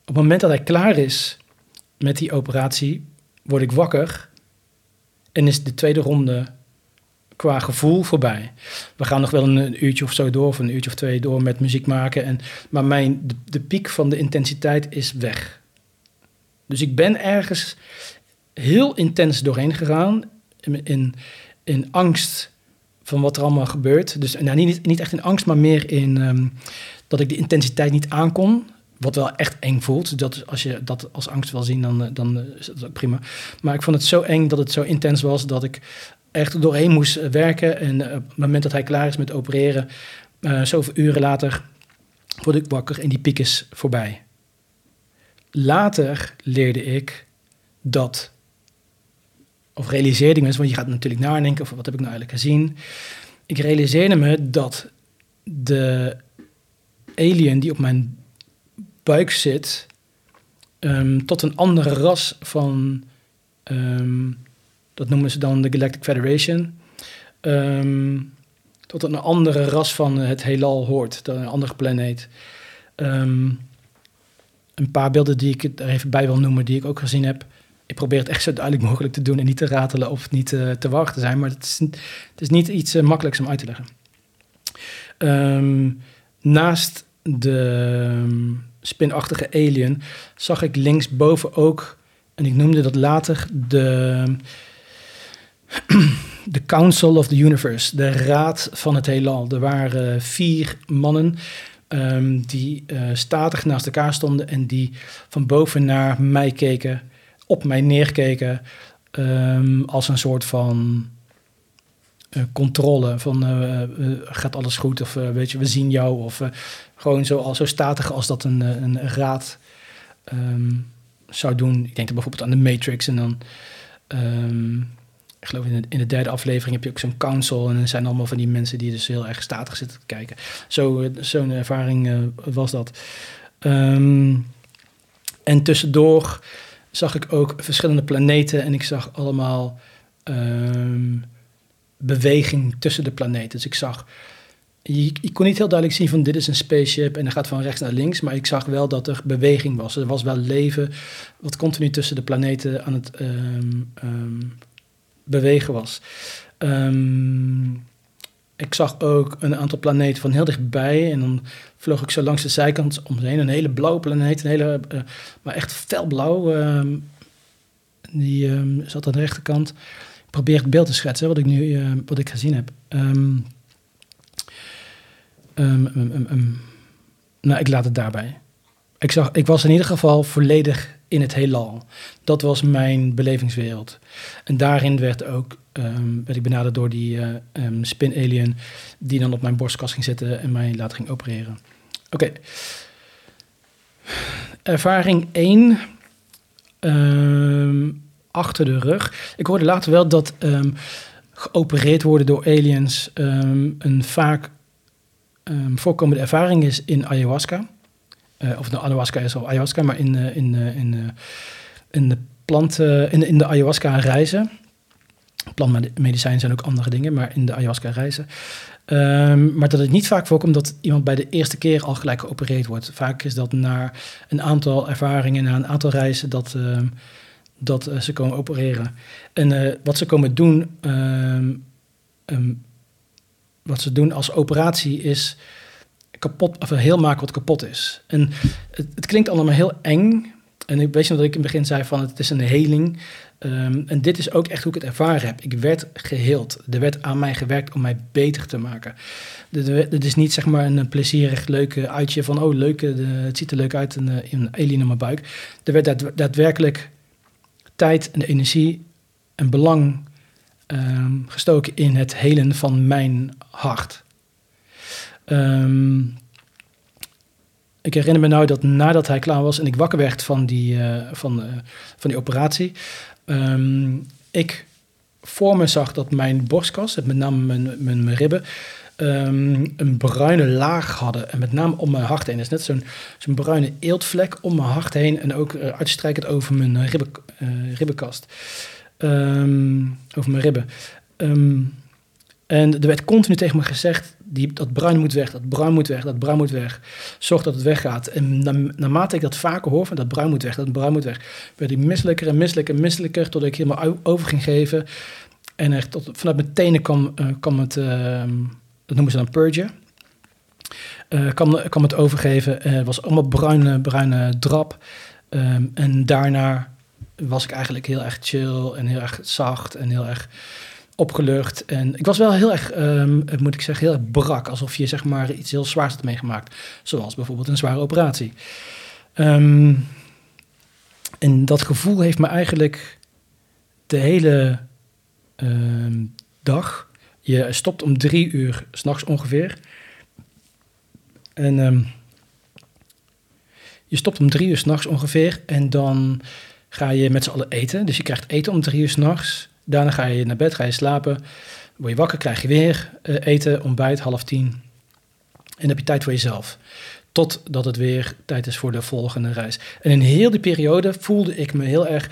op het moment dat hij klaar is met die operatie, word ik wakker en is de tweede ronde qua gevoel voorbij. We gaan nog wel een, uurtje of zo door, of een uurtje of twee door met muziek maken. En, maar mijn, de, piek van de intensiteit is weg. Dus ik ben ergens heel intens doorheen gegaan. In, in, in angst van wat er allemaal gebeurt. Dus nou, niet, niet echt in angst, maar meer in ehm, dat ik de intensiteit niet aankon. Wat wel echt eng voelt. Dat als je dat als angst wil zien, dan, dan is dat ook prima. Maar ik vond het zo eng dat het zo intens was dat ik echt doorheen moest werken. En eh, op het moment dat hij klaar is met opereren, uh, zoveel uren later, word ik wakker en die piek is voorbij. Later leerde ik dat, of realiseerde ik me, want je gaat natuurlijk nadenken over wat heb ik nou eigenlijk gezien. Ik realiseerde me dat de alien die op mijn buik zit, um, tot een andere ras van um, dat noemen ze dan de Galactic Federation. Ehm, tot een andere ras van het heelal hoort, een andere planeet. Ehm, een paar beelden die ik er even bij wil noemen, die ik ook gezien heb. Ik probeer het echt zo duidelijk mogelijk te doen en niet te ratelen of niet uh, te wachten zijn, maar het is, het is niet iets uh, makkelijks om uit te leggen. Um, naast de spinachtige alien zag ik linksboven ook, en ik noemde dat later, de [clears throat] de Council of the Universe, de Raad van het Heelal. Er waren vier mannen um, die statig naast elkaar stonden en die van boven naar mij keken, op mij neerkeken, um, als een soort van uh, controle van uh, gaat alles goed of weet je, we zien jou of gewoon zo, zo statig als dat een, een raad um, zou doen. Ik denk bijvoorbeeld aan de Matrix en dan ik geloof in de, in de derde aflevering heb je ook zo'n council. En er zijn allemaal van die mensen die dus heel erg statig zitten te kijken. Zo, eh, zo'n ervaring was dat. En tussendoor zag ik ook verschillende planeten. En ik zag allemaal um, beweging tussen de planeten. Dus ik zag... Je, kon niet heel duidelijk zien van dit is een spaceship en dat gaat van rechts naar links. Maar ik zag wel dat er beweging was. Er was wel leven wat continu tussen de planeten aan het um, bewegen was. Ehm, ik zag ook een aantal planeten van heel dichtbij. En dan vloog ik zo langs de zijkant om heen. Een hele blauwe planeet, een hele, uh, maar echt felblauw. Um, die um, zat aan de rechterkant. Ik probeer het beeld te schetsen, wat ik nu uh, wat ik gezien heb. nou, ik laat het daarbij. Ik, zag, ik was in ieder geval volledig in het heelal. Dat was mijn belevingswereld. En daarin werd ook um, werd ik benaderd door die uh, um, spin alien die dan op mijn borstkast ging zitten en mij later ging opereren. Oké. Ervaring 1 um, achter de rug. Ik hoorde later wel dat geopereerd worden door aliens een vaak voorkomende ervaring is in ayahuasca. Uh, of de ayahuasca is al ayahuasca, maar in, in, in, in de planten, in de ayahuasca reizen plantmedicijnen zijn ook andere dingen, maar in de ayahuasca reizen. Um, maar dat het niet vaak voorkomt dat iemand bij de eerste keer al gelijk geopereerd wordt. Vaak is dat na een aantal ervaringen, na een aantal reizen, dat, uh, dat uh, ze komen opereren. En uh, wat ze komen doen, um, wat ze doen als operatie is kapot, of heel maken wat kapot is. En het, het klinkt allemaal heel eng. En ik weet nog dat ik in het begin zei van het is een heling. Um, en dit is ook echt hoe ik het ervaren heb. Ik werd geheeld. Er werd aan mij gewerkt om mij beter te maken. Het is niet zeg maar een plezierig leuke uitje van... oh, leuk, het ziet er leuk uit, een, een alien in mijn buik. Er werd daadwerkelijk tijd en energie en belang um, gestoken in het helen van mijn hart. Um, ik herinner me nou dat nadat hij klaar was en ik wakker werd van die, uh, van, uh, van die operatie, um, ik voor me zag dat mijn borstkas, met name mijn, mijn, ribben, um, een bruine laag hadden. En met name om mijn hart heen. is net zo'n zo'n bruine eeltvlek om mijn hart heen en ook uh, uitstrijkend over mijn ribben, ribbenkast. Um, over mijn ribben. En er werd continu tegen me gezegd, die, dat bruin moet weg, dat bruin moet weg, dat bruin moet weg. Zorg dat het weggaat. En naarmate ik dat vaker hoor, van dat bruin moet weg, dat bruin moet weg, werd ik misselijker en misselijker en misselijker, totdat ik helemaal over ging geven. En echt tot, vanuit mijn tenen kwam, uh, kwam het, uh, dat noemen ze dan purge. Uh, kwam, kwam het overgeven, het was allemaal bruine, bruine drap. Um, en daarna was ik eigenlijk heel erg chill en heel erg zacht en heel erg opgelucht. En ik was wel heel erg, um, moet ik zeggen, heel erg brak. Alsof je zeg maar iets heel zwaars had meegemaakt. Zoals bijvoorbeeld een zware operatie. Um, en dat gevoel heeft me eigenlijk de hele um, dag. Je stopt om drie uur s'nachts ongeveer. En je stopt om drie uur s'nachts ongeveer. En dan ga je met z'n allen eten. Dus je krijgt eten om drie uur s'nachts. Daarna ga je naar bed, ga je slapen. Word je wakker, krijg je weer uh, eten, ontbijt, half tien. En dan heb je tijd voor jezelf. Totdat het weer tijd is voor de volgende reis. En in heel die periode voelde ik me heel erg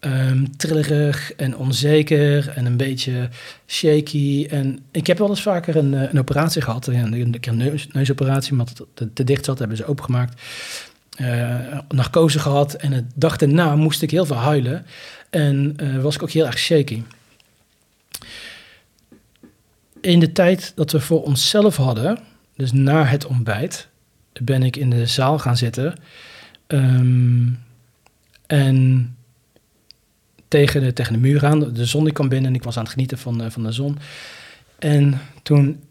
um, trillerig en onzeker en een beetje shaky. En ik heb wel eens vaker een, een operatie gehad. Een, een neus, neusoperatie, omdat het te, te, dicht zat, hebben ze opengemaakt. Uh, narcose gehad en het dag daarna moest ik heel veel huilen. En uh, was ik ook heel erg shaky. In de tijd dat we voor onszelf hadden, dus na het ontbijt, ben ik in de zaal gaan zitten. Um, en tegen de, tegen de muur aan. De zon die kwam binnen en ik was aan het genieten van, uh, van de zon. En toen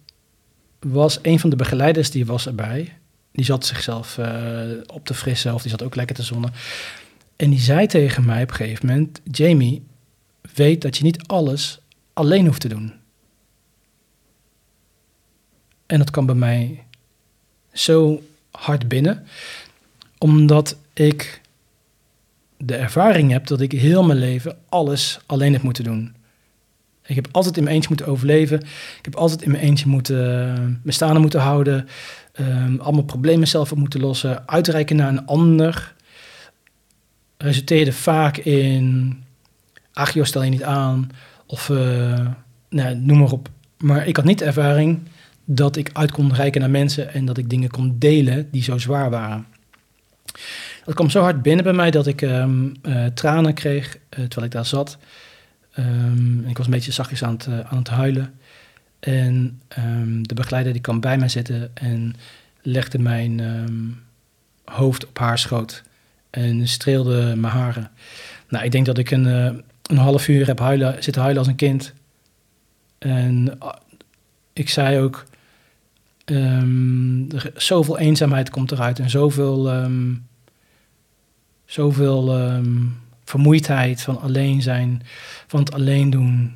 was een van de begeleiders, die was erbij. Die zat zichzelf uh, op te frissen of die zat ook lekker te zonnen. En die zei tegen mij op een gegeven moment: Jamie, weet dat je niet alles alleen hoeft te doen. En dat kwam bij mij zo hard binnen, omdat ik de ervaring heb dat ik heel mijn leven alles alleen heb moeten doen. Ik heb altijd in mijn eentje moeten overleven. Ik heb altijd in mijn eentje moeten, uh, me staande moeten houden. Um, allemaal problemen zelf op moeten lossen. Uitreiken naar een ander resulteerde vaak in, ach joh, stel je niet aan, of uh, nou, noem maar op. Maar ik had niet de ervaring dat ik uit kon reiken naar mensen en dat ik dingen kon delen die zo zwaar waren. Dat kwam zo hard binnen bij mij dat ik um, uh, tranen kreeg uh, terwijl ik daar zat. Ehm, ik was een beetje zachtjes aan het, eh, aan het huilen. En ehm, de begeleider die kwam bij mij zitten en legde mijn ehm, hoofd op haar schoot. En streelde mijn haren. Nou, ik denk dat ik een, eh, een half uur heb huilen, zitten huilen als een kind. En ah, ik zei ook, um, zoveel eenzaamheid komt eruit en zoveel, zoveel vermoeidheid van alleen zijn, van het alleen doen,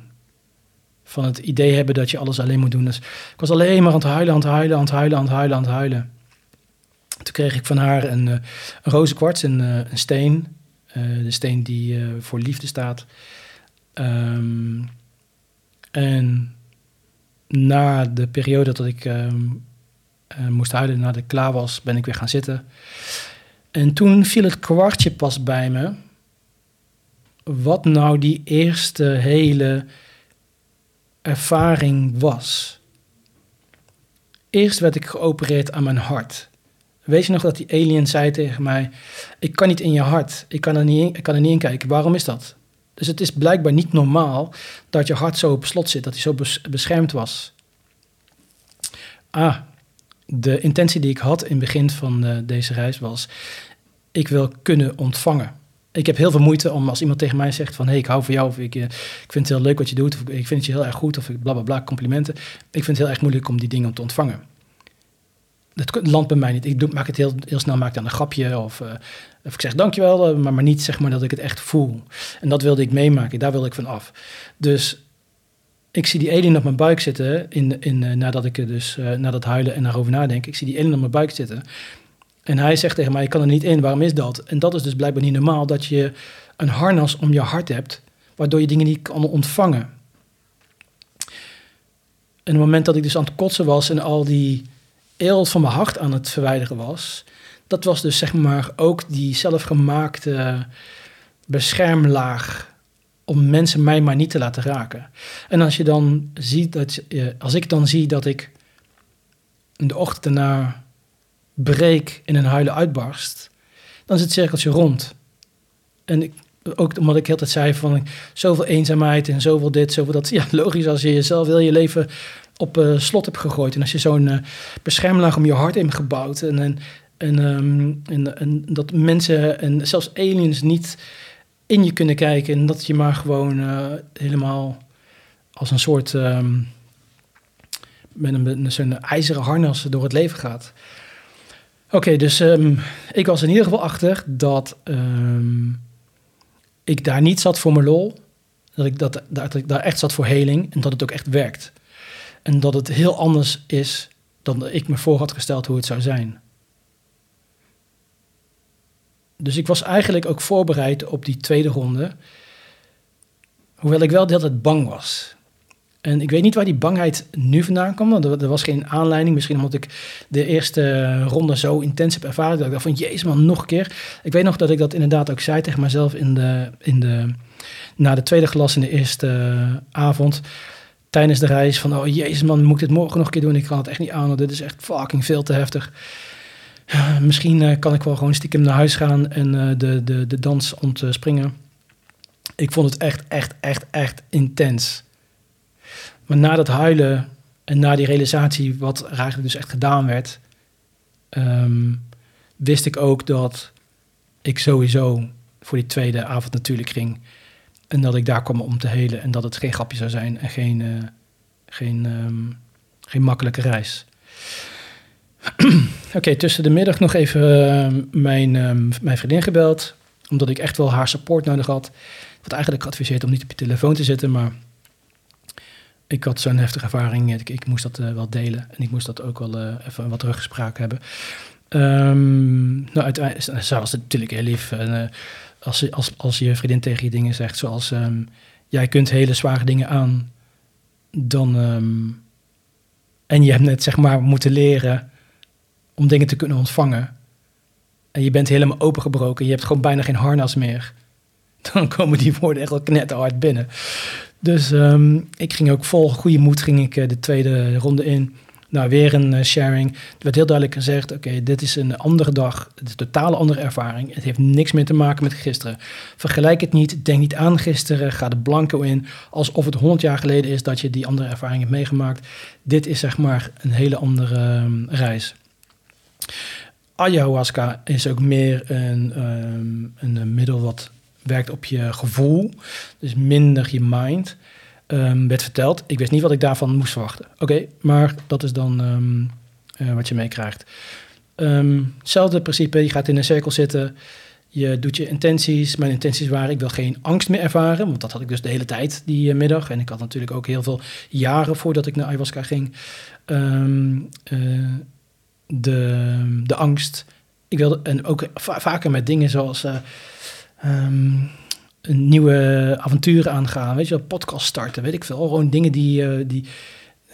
van het idee hebben dat je alles alleen moet doen. Dus ik was alleen maar aan het huilen, aan het huilen, aan het huilen, aan het huilen, aan het huilen. Toen kreeg ik van haar een, uh, een rozenkwarts, een, uh, een steen, uh, de steen die voor liefde staat. Um, en na de periode dat ik uh, moest huilen, nadat ik klaar was, ben ik weer gaan zitten. En toen viel het kwartje pas bij me. Wat nou die eerste hele ervaring was. Eerst werd ik geopereerd aan mijn hart. Weet je nog dat die alien zei tegen mij: Ik kan niet in je hart, ik kan er niet in, ik kan er niet in kijken. Waarom is dat? Dus het is blijkbaar niet normaal dat je hart zo op slot zit, dat hij zo beschermd was. Ah, de intentie die ik had in het begin van uh, deze reis was: ik wil kunnen ontvangen. Ik heb heel veel moeite om als iemand tegen mij zegt van... hey, ik hou van jou, of ik, uh, ik vind het heel leuk wat je doet... of ik vind het je heel erg goed, of bla, bla, bla, complimenten. Ik vind het heel erg moeilijk om die dingen te ontvangen. Dat landt bij mij niet. Ik doe, maak het heel, heel snel, maak dan een grapje of, uh, of ik zeg dankjewel, uh, maar, maar niet zeg maar dat ik het echt voel. En dat wilde ik meemaken, daar wilde ik van af. Dus ik zie die alien op mijn buik zitten, in, in, nadat ik dus, na dat huilen en daarover nadenk, ik zie die alien op mijn buik zitten. En hij zegt tegen mij, ik kan er niet in, waarom is dat? En dat is dus blijkbaar niet normaal, dat je een harnas om je hart hebt, waardoor je dingen niet kan ontvangen. En op het moment dat ik dus aan het kotsen was en al die eelt van mijn hart aan het verwijderen was, dat was dus zeg maar ook die zelfgemaakte beschermlaag om mensen mij maar niet te laten raken. En als je dan ziet dat, als ik dan zie dat ik in de ochtend daarna breek in een huilen uitbarst, dan is het cirkeltje rond. En ik, ook omdat ik altijd zei van zoveel eenzaamheid en zoveel dit, zoveel dat. [laughs] Ja, logisch als je jezelf heel je leven op uh, slot hebt gegooid. En als je zo'n uh, beschermlaag om je hart hebt gebouwd. En, en, dat mensen en zelfs aliens niet in je kunnen kijken. En dat je maar gewoon uh, helemaal als een soort. Um, met een, met zo'n ijzeren harnas door het leven gaat. Oké, dus um, ik was in ieder geval achter dat ik daar niet zat voor mijn lol. Dat ik, dat, dat ik daar echt zat voor heling en dat het ook echt werkt. En dat het heel anders is dan ik me voor had gesteld hoe het zou zijn. Dus ik was eigenlijk ook voorbereid op die tweede ronde. Hoewel ik wel de hele tijd bang was. En ik weet niet waar die bangheid nu vandaan kwam. Want er, was geen aanleiding. Misschien omdat ik de eerste ronde zo intens heb ervaren. Dat ik dacht van, jezus man, nog een keer. Ik weet nog dat ik dat inderdaad ook zei tegen mezelf in de, in de, na de tweede glas in de eerste avond tijdens de reis van, oh jezus man, moet ik dit morgen nog een keer doen? Ik kan het echt niet aan, dit is echt fucking veel te heftig. [sighs] Misschien uh, kan ik wel gewoon stiekem naar huis gaan en de, de, de dans ontspringen. ik vond het echt, echt, echt, echt intens. Maar na dat huilen en na die realisatie wat er eigenlijk dus echt gedaan werd, um, wist ik ook dat ik sowieso voor die tweede avond natuurlijk ging. En dat ik daar kwam om te helen en dat het geen grapje zou zijn en geen, uh, geen, um, geen makkelijke reis. [clears throat] Oké, tussen de middag nog even uh, mijn, mijn vriendin gebeld, omdat ik echt wel haar support nodig had. Had eigenlijk geadviseerd om niet op je telefoon te zitten, maar ik had zo'n heftige ervaring. Ik, ik moest dat uh, wel delen en ik moest dat ook wel uh, even wat teruggespraak hebben. Um, nou, uiteindelijk, zij was het natuurlijk heel lief. En, als, als, als je vriendin tegen je dingen zegt, zoals um, jij kunt hele zware dingen aan, dan. Um, en je hebt net zeg maar moeten leren om dingen te kunnen ontvangen. En je bent helemaal opengebroken. Je hebt gewoon bijna geen harnas meer. [laughs] Dan komen die woorden echt wel knetterhard binnen. Dus um, ik ging ook vol goede moed ging ik uh, de tweede ronde in. Nou, weer een eh, sharing. Er werd heel duidelijk gezegd, oké, dit is een andere dag. Het is een totale andere ervaring. Het heeft niks meer te maken met gisteren. Vergelijk het niet, denk niet aan gisteren. Ga de blanco in, alsof het 100 jaar geleden is dat je die andere ervaring hebt meegemaakt. Dit is zeg maar een hele andere ehm, reis. Ayahuasca is ook meer een, ehm, een middel wat werkt op je gevoel, dus minder je mind. Um, werd verteld. Ik wist niet wat ik daarvan moest verwachten. Oké, maar dat is dan um, uh, wat je meekrijgt. Um, hetzelfde principe, je gaat in een cirkel zitten. Je doet je intenties. Mijn intenties waren, ik wil geen angst meer ervaren. Want dat had ik dus de hele tijd die uh, middag. En ik had natuurlijk ook heel veel jaren voordat ik naar ayahuasca ging. Uh, de, de angst. Ik wilde, en ook va vaker met dingen zoals... Um, een nieuwe avonturen aangaan, weet je, podcast starten, weet ik veel. Gewoon dingen die, uh, die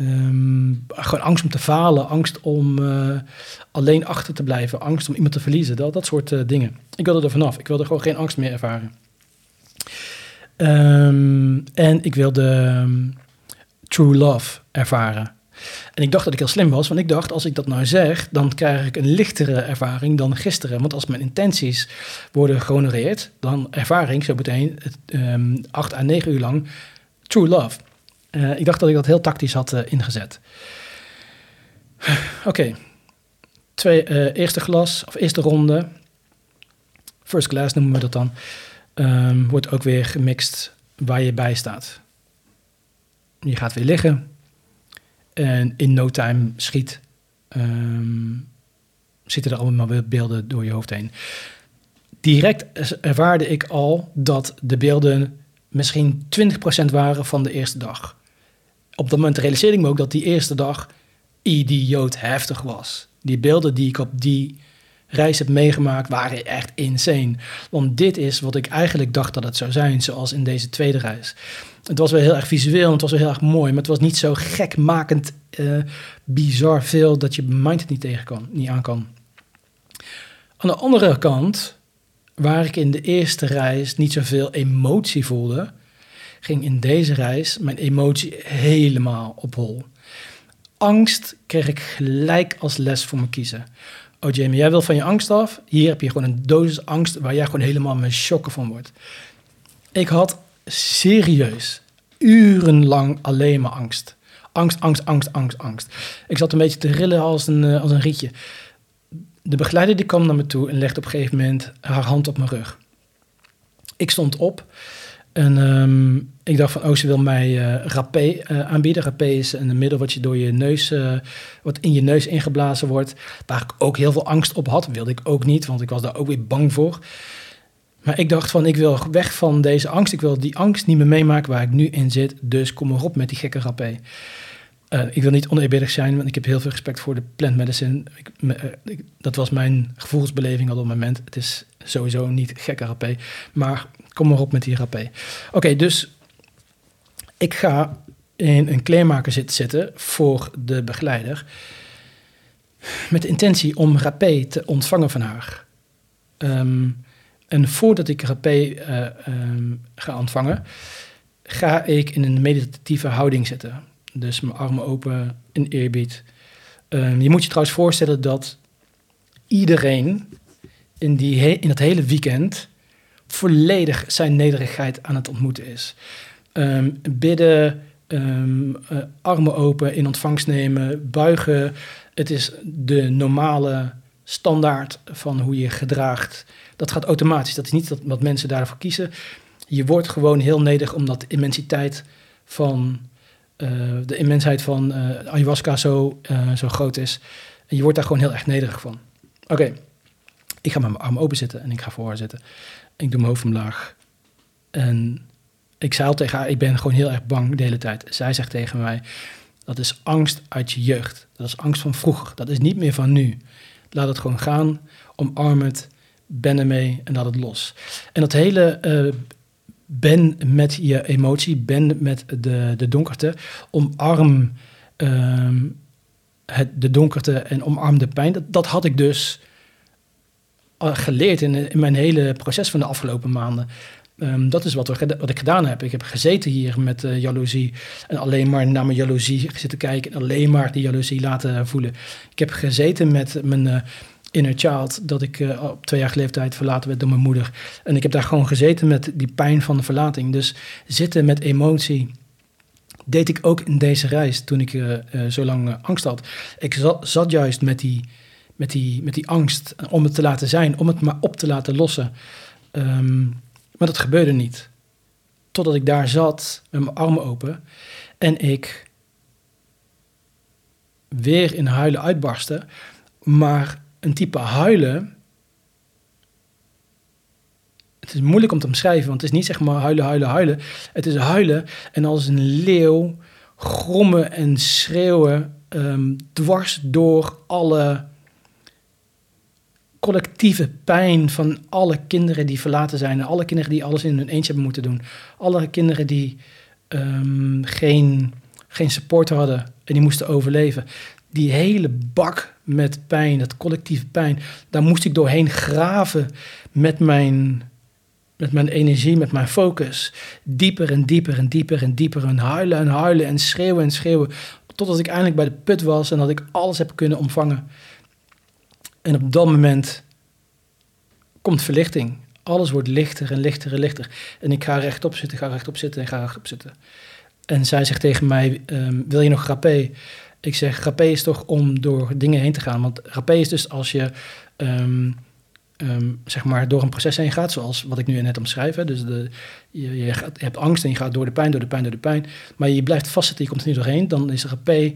um, gewoon angst om te falen, angst om uh, alleen achter te blijven, angst om iemand te verliezen, dat, dat soort uh, dingen. Ik wilde er vanaf. Ik wilde gewoon geen angst meer ervaren. Um, en ik wilde true love ervaren. En ik dacht dat ik heel slim was, want ik dacht, als ik dat nou zeg, dan krijg ik een lichtere ervaring dan gisteren. Want als mijn intenties worden gehonoreerd, dan ervaar ik zo meteen um, acht à negen uur lang true love. Uh, ik dacht dat ik dat heel tactisch had uh, ingezet. [sighs] Oké, uh, eerste glas, of eerste ronde, first class noemen we dat dan, um, wordt ook weer gemixt waar je bij staat. Je gaat weer liggen, en in no time schiet, um, zitten er allemaal weer beelden door je hoofd heen. Direct ervaarde ik al dat de beelden misschien 20% waren van de eerste dag. Op dat moment realiseerde ik me ook dat die eerste dag idioot heftig was. Die beelden die ik op die reis heb meegemaakt waren echt insane. Want dit is wat ik eigenlijk dacht dat het zou zijn, zoals in deze tweede reis. Het was wel heel erg visueel en het was wel heel erg mooi, maar het was niet zo gekmakend, uh, bizar veel dat je mind het niet tegen kan, niet aan kan. Aan de andere kant, waar ik in de eerste reis niet zoveel emotie voelde, ging in deze reis mijn emotie helemaal op hol. Angst kreeg ik gelijk als les voor me kiezen. Oh Jamie, jij wil van je angst af. Hier heb je gewoon een dosis angst waar jij gewoon helemaal met shocken van wordt. Ik had serieus urenlang alleen maar angst. Angst, angst, angst, angst, angst. Ik zat een beetje te rillen als een, eh, als een rietje. De begeleider die kwam naar me toe en legde op een gegeven moment haar hand op mijn rug. Ik stond op en um, ik dacht van, oh, ze wil mij uh, rapé uh, aanbieden. Rapé is een middel wat je door je neus, wat in je neus ingeblazen wordt. Waar ik ook heel veel angst op had, wilde ik ook niet, want ik was daar ook weer bang voor. Maar ik dacht van, ik wil weg van deze angst. Ik wil die angst niet meer meemaken waar ik nu in zit. Dus kom maar op met die gekke rapé. ik wil niet oneerbiedig zijn, want ik heb heel veel respect voor de plant medicine. Ik, ik, dat was mijn gevoelsbeleving al op het moment. Het is sowieso niet gekke rapé. Maar kom maar op met die rapé. Oké, dus ik ga in een kleermaker zitten, zitten voor de begeleider. Met de intentie om rapé te ontvangen van haar. Um, en voordat ik rapé uh, ga ontvangen, ga ik in een meditatieve houding zitten. Dus mijn armen open in eerbied. Um, je moet je trouwens voorstellen dat iedereen in, die in dat hele weekend volledig zijn nederigheid aan het ontmoeten is. Um, bidden, uh, armen open, in ontvangst nemen, buigen. Het is de normale standaard van hoe je gedraagt. Dat gaat automatisch. Dat is niet wat mensen daarvoor kiezen. Je wordt gewoon heel nederig omdat de immensiteit van uh, de immensheid van uh, ayahuasca zo, uh, zo groot is. En je wordt daar gewoon heel erg nederig van. Oké, ik ga met mijn arm open zitten en ik ga voor haar zitten. Ik doe mijn hoofd omlaag. En ik zei al tegen haar, ik ben gewoon heel erg bang de hele tijd. Zij zegt tegen mij, dat is angst uit je jeugd. Dat is angst van vroeger. Dat is niet meer van nu. Laat het gewoon gaan. Omarm het. Ben ermee en laat het los. En dat hele uh, ben met je emotie, ben met de, de donkerte. Omarm uh, het, de donkerte en omarm de pijn. Dat, dat had ik dus geleerd in, in, mijn hele proces van de afgelopen maanden. Ehm, dat is wat, wat ik gedaan heb. Ik heb gezeten hier met uh, jaloezie en alleen maar naar mijn jaloezie zitten kijken en alleen maar die jaloezie laten voelen. Ik heb gezeten met mijn inner child dat ik uh, op tweejarige leeftijd verlaten werd door mijn moeder. En ik heb daar gewoon gezeten met die pijn van de verlating. Dus zitten met emotie deed ik ook in deze reis toen ik zo lang angst had. Ik zat, juist met die, met, die, met die angst om het te laten zijn, om het maar op te laten lossen. Um, maar dat gebeurde niet. Totdat ik daar zat met mijn armen open en ik weer in huilen uitbarstte. Maar een type huilen. Het is moeilijk om te omschrijven, want het is niet zeg maar huilen, huilen, huilen. Het is huilen en als een leeuw grommen en schreeuwen um, dwars door alle collectieve pijn van alle kinderen die verlaten zijn. Alle kinderen die alles in hun eentje hebben moeten doen. Alle kinderen die um, geen, geen support hadden en die moesten overleven. Die hele bak met pijn, dat collectieve pijn, daar moest ik doorheen graven met mijn, met mijn energie, met mijn focus. Dieper en dieper en dieper en dieper. En huilen en huilen en schreeuwen en schreeuwen. Totdat ik eindelijk bij de put was en dat ik alles heb kunnen ontvangen. En op dat moment komt verlichting. Alles wordt lichter en lichter en lichter. En ik ga rechtop zitten, ga rechtop zitten en ga rechtop zitten. En zij zegt tegen mij, ehm, wil je nog rapé? Ik zeg, rapé is toch om door dingen heen te gaan. Want rapé is dus als je ehm, ehm, zeg maar door een proces heen gaat, zoals wat ik nu net omschrijf. Dus de, je, gaat, hebt angst en je gaat door de pijn, door de pijn, door de pijn. Maar je blijft vastzitten, je komt er niet doorheen. Dan is rapé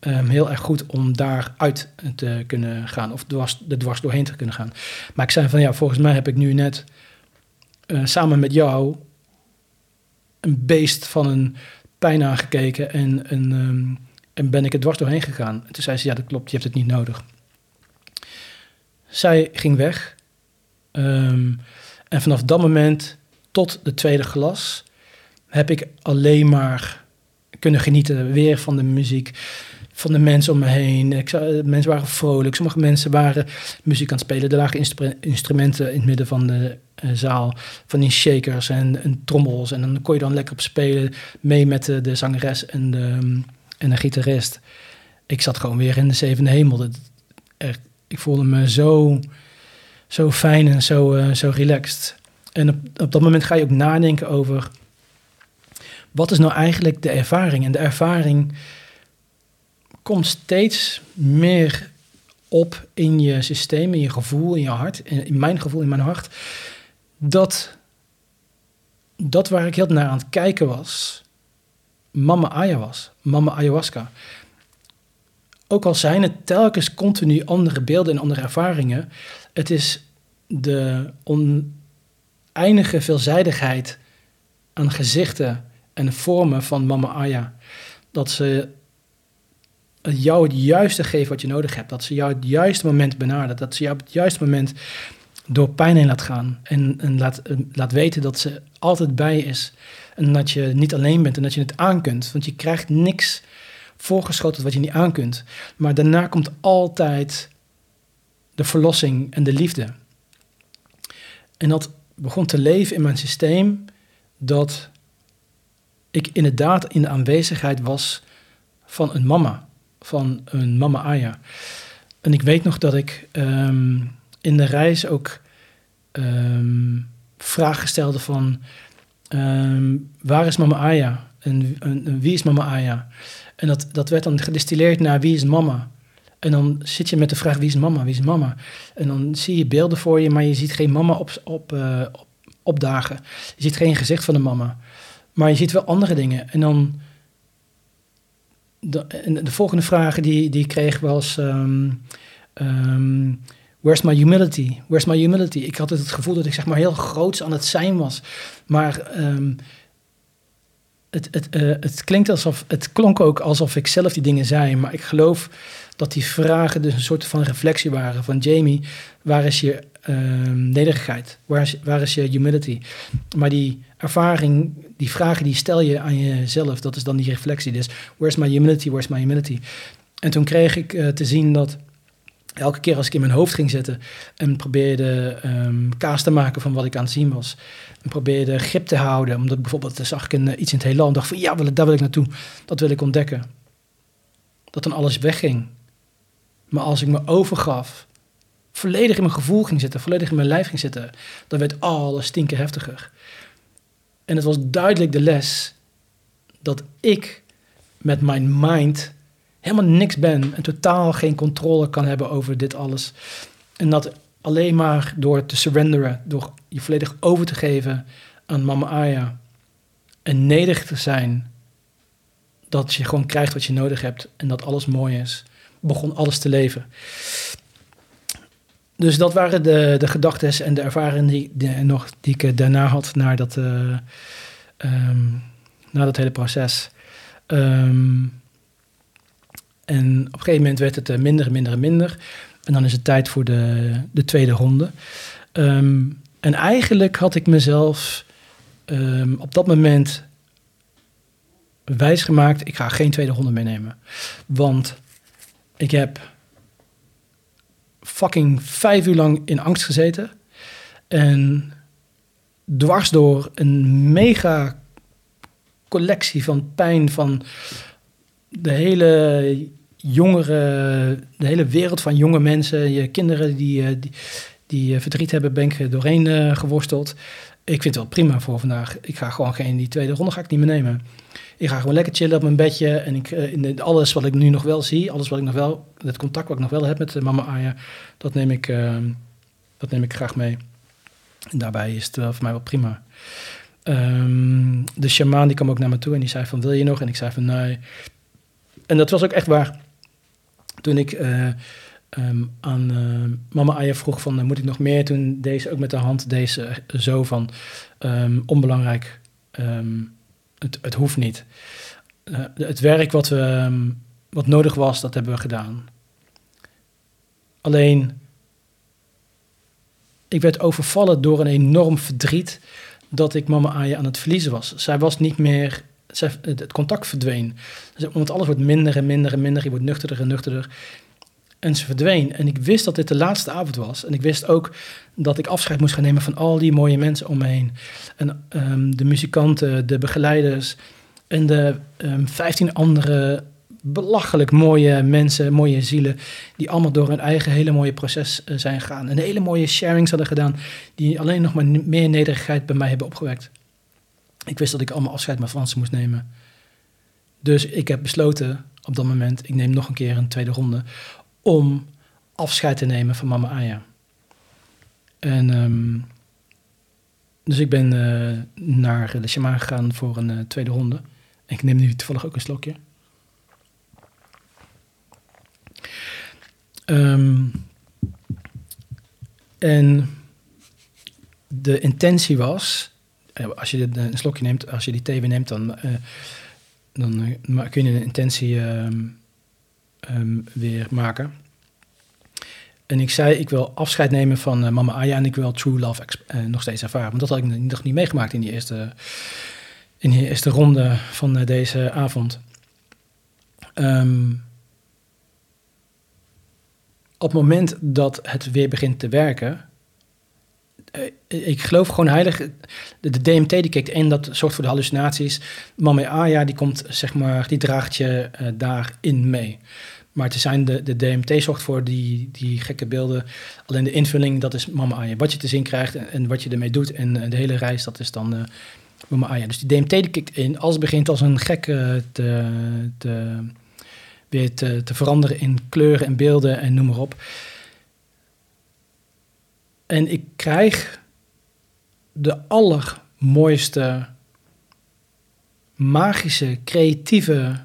um, heel erg goed om daaruit te kunnen gaan of dwars, er dwars doorheen te kunnen gaan. Maar ik zei van ja, volgens mij heb ik nu net uh, samen met jou een beest van een pijn aangekeken en, en, um, en ben ik er dwars doorheen gegaan. En toen zei ze ja, dat klopt, je hebt het niet nodig. Zij ging weg um, en vanaf dat moment tot de tweede glas heb ik alleen maar kunnen genieten weer van de muziek van de mensen om me heen. Mensen waren vrolijk, sommige mensen waren muziek aan het spelen. Er lagen instrumenten in het midden van de uh, zaal, van die shakers en, en, trommels. En dan kon je dan lekker op spelen, mee met de, de zangeres en de, en de gitarist. Ik zat gewoon weer in de zevende hemel. Ik voelde me zo, zo fijn en zo, uh, zo relaxed. En op, op dat moment ga je ook nadenken over... wat is nou eigenlijk de ervaring? En de ervaring komt steeds meer op in je systeem, in je gevoel, in je hart, in mijn gevoel, in mijn hart, dat dat waar ik heel naar aan het kijken was, mama Aya was, mama ayahuasca. Ook al zijn het telkens continu andere beelden en andere ervaringen, het is de oneindige veelzijdigheid aan gezichten en vormen van mama Aya. Dat ze jou het juiste geeft wat je nodig hebt. Dat ze jou het juiste moment benadert. Dat ze jou op het juiste moment door pijn heen laat gaan. En, en laat, laat weten dat ze altijd bij is. En dat je niet alleen bent en dat je het aan kunt. Want je krijgt niks voorgeschoten wat je niet aan kunt. Maar daarna komt altijd de verlossing en de liefde. En dat begon te leven in mijn systeem dat ik inderdaad in de aanwezigheid was van een mama van een mama Aya. En ik weet nog dat ik ehm, in de reis ook um, vragen stelde van... Ehm, waar is mama Aya? En, en, wie is mama Aya? En dat, dat werd dan gedistilleerd naar wie is mama? En dan zit je met de vraag wie is mama, wie is mama? En dan zie je beelden voor je, maar je ziet geen mama op, op, uh, op, opdagen. Je ziet geen gezicht van de mama. Maar je ziet wel andere dingen. En dan de, de volgende vraag die, die ik kreeg was... Um, um, where's my humility? Where's my humility? Ik had het gevoel dat ik zeg maar heel groots aan het zijn was. Maar um, het, het, uh, het, klinkt alsof, het klonk ook alsof ik zelf die dingen zei. Maar ik geloof dat die vragen dus een soort van reflectie waren van Jamie. Waar is je um, nederigheid? Waar is, waar is je humility? Maar die ervaring, die vragen die stel je aan jezelf, dat is dan die reflectie. Dus where's my humility, where's my humility? En toen kreeg ik uh, te zien dat elke keer als ik in mijn hoofd ging zitten en probeerde ehm, kaas te maken van wat ik aan het zien was. En probeerde grip te houden, omdat bijvoorbeeld zag ik een, iets in het heelal en dacht van ja, daar wil ik naartoe. Dat wil ik ontdekken. Dat dan alles wegging. Maar als ik me overgaf, volledig in mijn gevoel ging zitten, volledig in mijn lijf ging zitten, dan werd alles tien keer heftiger. En het was duidelijk de les dat ik met mijn mind helemaal niks ben en totaal geen controle kan hebben over dit alles. En dat alleen maar door te surrenderen, door je volledig over te geven aan Mama Aya en nederig te zijn, dat je gewoon krijgt wat je nodig hebt en dat alles mooi is, begon alles te leven. Dus dat waren de, de gedachten en de ervaringen die, nog, die ik daarna had naar dat, uh, na dat hele proces. Um, en op een gegeven moment werd het eh, minder en minder en minder. En dan is het tijd voor de, de tweede ronde. Ehm, en eigenlijk had ik mezelf um, op dat moment wijsgemaakt, ik ga geen tweede ronde meenemen. Want ik heb fucking vijf uur lang in angst gezeten. En dwars door een mega collectie van pijn, van de hele jongere, de hele wereld van jonge mensen, je kinderen die, eh, die, die eh, verdriet hebben, ben ik doorheen uh, geworsteld. Ik vind het wel prima voor vandaag. Ik ga gewoon geen die tweede ronde ga ik niet meer nemen. Ik ga gewoon lekker chillen op mijn bedje en ik, in alles wat ik nu nog wel zie, alles wat ik nog wel, het contact wat ik nog wel heb met mama Aya, dat neem ik, dat neem ik graag mee. En daarbij is het wel voor mij wel prima. Um, de shamaan die kwam ook naar me toe en die zei van wil je nog? En ik zei van nee. En dat was ook echt waar toen ik uh, um, aan uh, mama Aya vroeg van, uh, moet ik nog meer? Toen deze ook met de hand deze zo van, um, onbelangrijk, um, het, het hoeft niet. het werk wat, wat nodig was, dat hebben we gedaan. Alleen, ik werd overvallen door een enorm verdriet dat ik mama Aya aan het verliezen was. Zij was niet meer het contact verdween. Dus, want alles wordt minder en minder en minder. Je wordt nuchterder en nuchterder. En ze verdween. En ik wist dat dit de laatste avond was. En ik wist ook dat ik afscheid moest gaan nemen van al die mooie mensen om me heen. En ehm, de muzikanten, de begeleiders en de um, 15 andere belachelijk mooie mensen, mooie zielen, die allemaal door hun eigen hele mooie proces uh, zijn gegaan. En hele mooie sharings hadden gedaan, die alleen nog maar meer nederigheid bij mij hebben opgewekt. Ik wist dat ik allemaal afscheid met Fransen moest nemen. Dus ik heb besloten op dat moment, ik neem nog een keer een tweede ronde, om afscheid te nemen van mama Aya. En um, dus ik ben uh, naar de gegaan voor een uh, tweede ronde. En ik neem nu toevallig ook een slokje. Um, en de intentie was eh, als je een slokje neemt, als je die thee neemt, dan, uh, dan uh, kun je een intentie um, um, weer maken. En ik zei, ik wil afscheid nemen van mama Aya en ik wil true love nog steeds ervaren. Want dat had ik nog niet meegemaakt in die eerste, in die eerste ronde van deze avond. Um, op het moment dat het weer begint te werken, eh, ik geloof gewoon heilig. De, DMT die kijkt in, dat zorgt voor de hallucinaties. Mama Aya die komt, zeg maar, die draagt je uh, daarin mee. Maar te zijn de, de DMT zorgt voor die, die gekke beelden. Alleen de invulling, dat is Mama Aya. Wat je te zien krijgt en, wat je ermee doet. En uh, de hele reis, dat is dan Mama Aya. Dus die DMT die kikt in. Als het begint als een gek te, te, weer te, te veranderen in kleuren en beelden en noem maar op. En ik krijg de allermooiste, magische, creatieve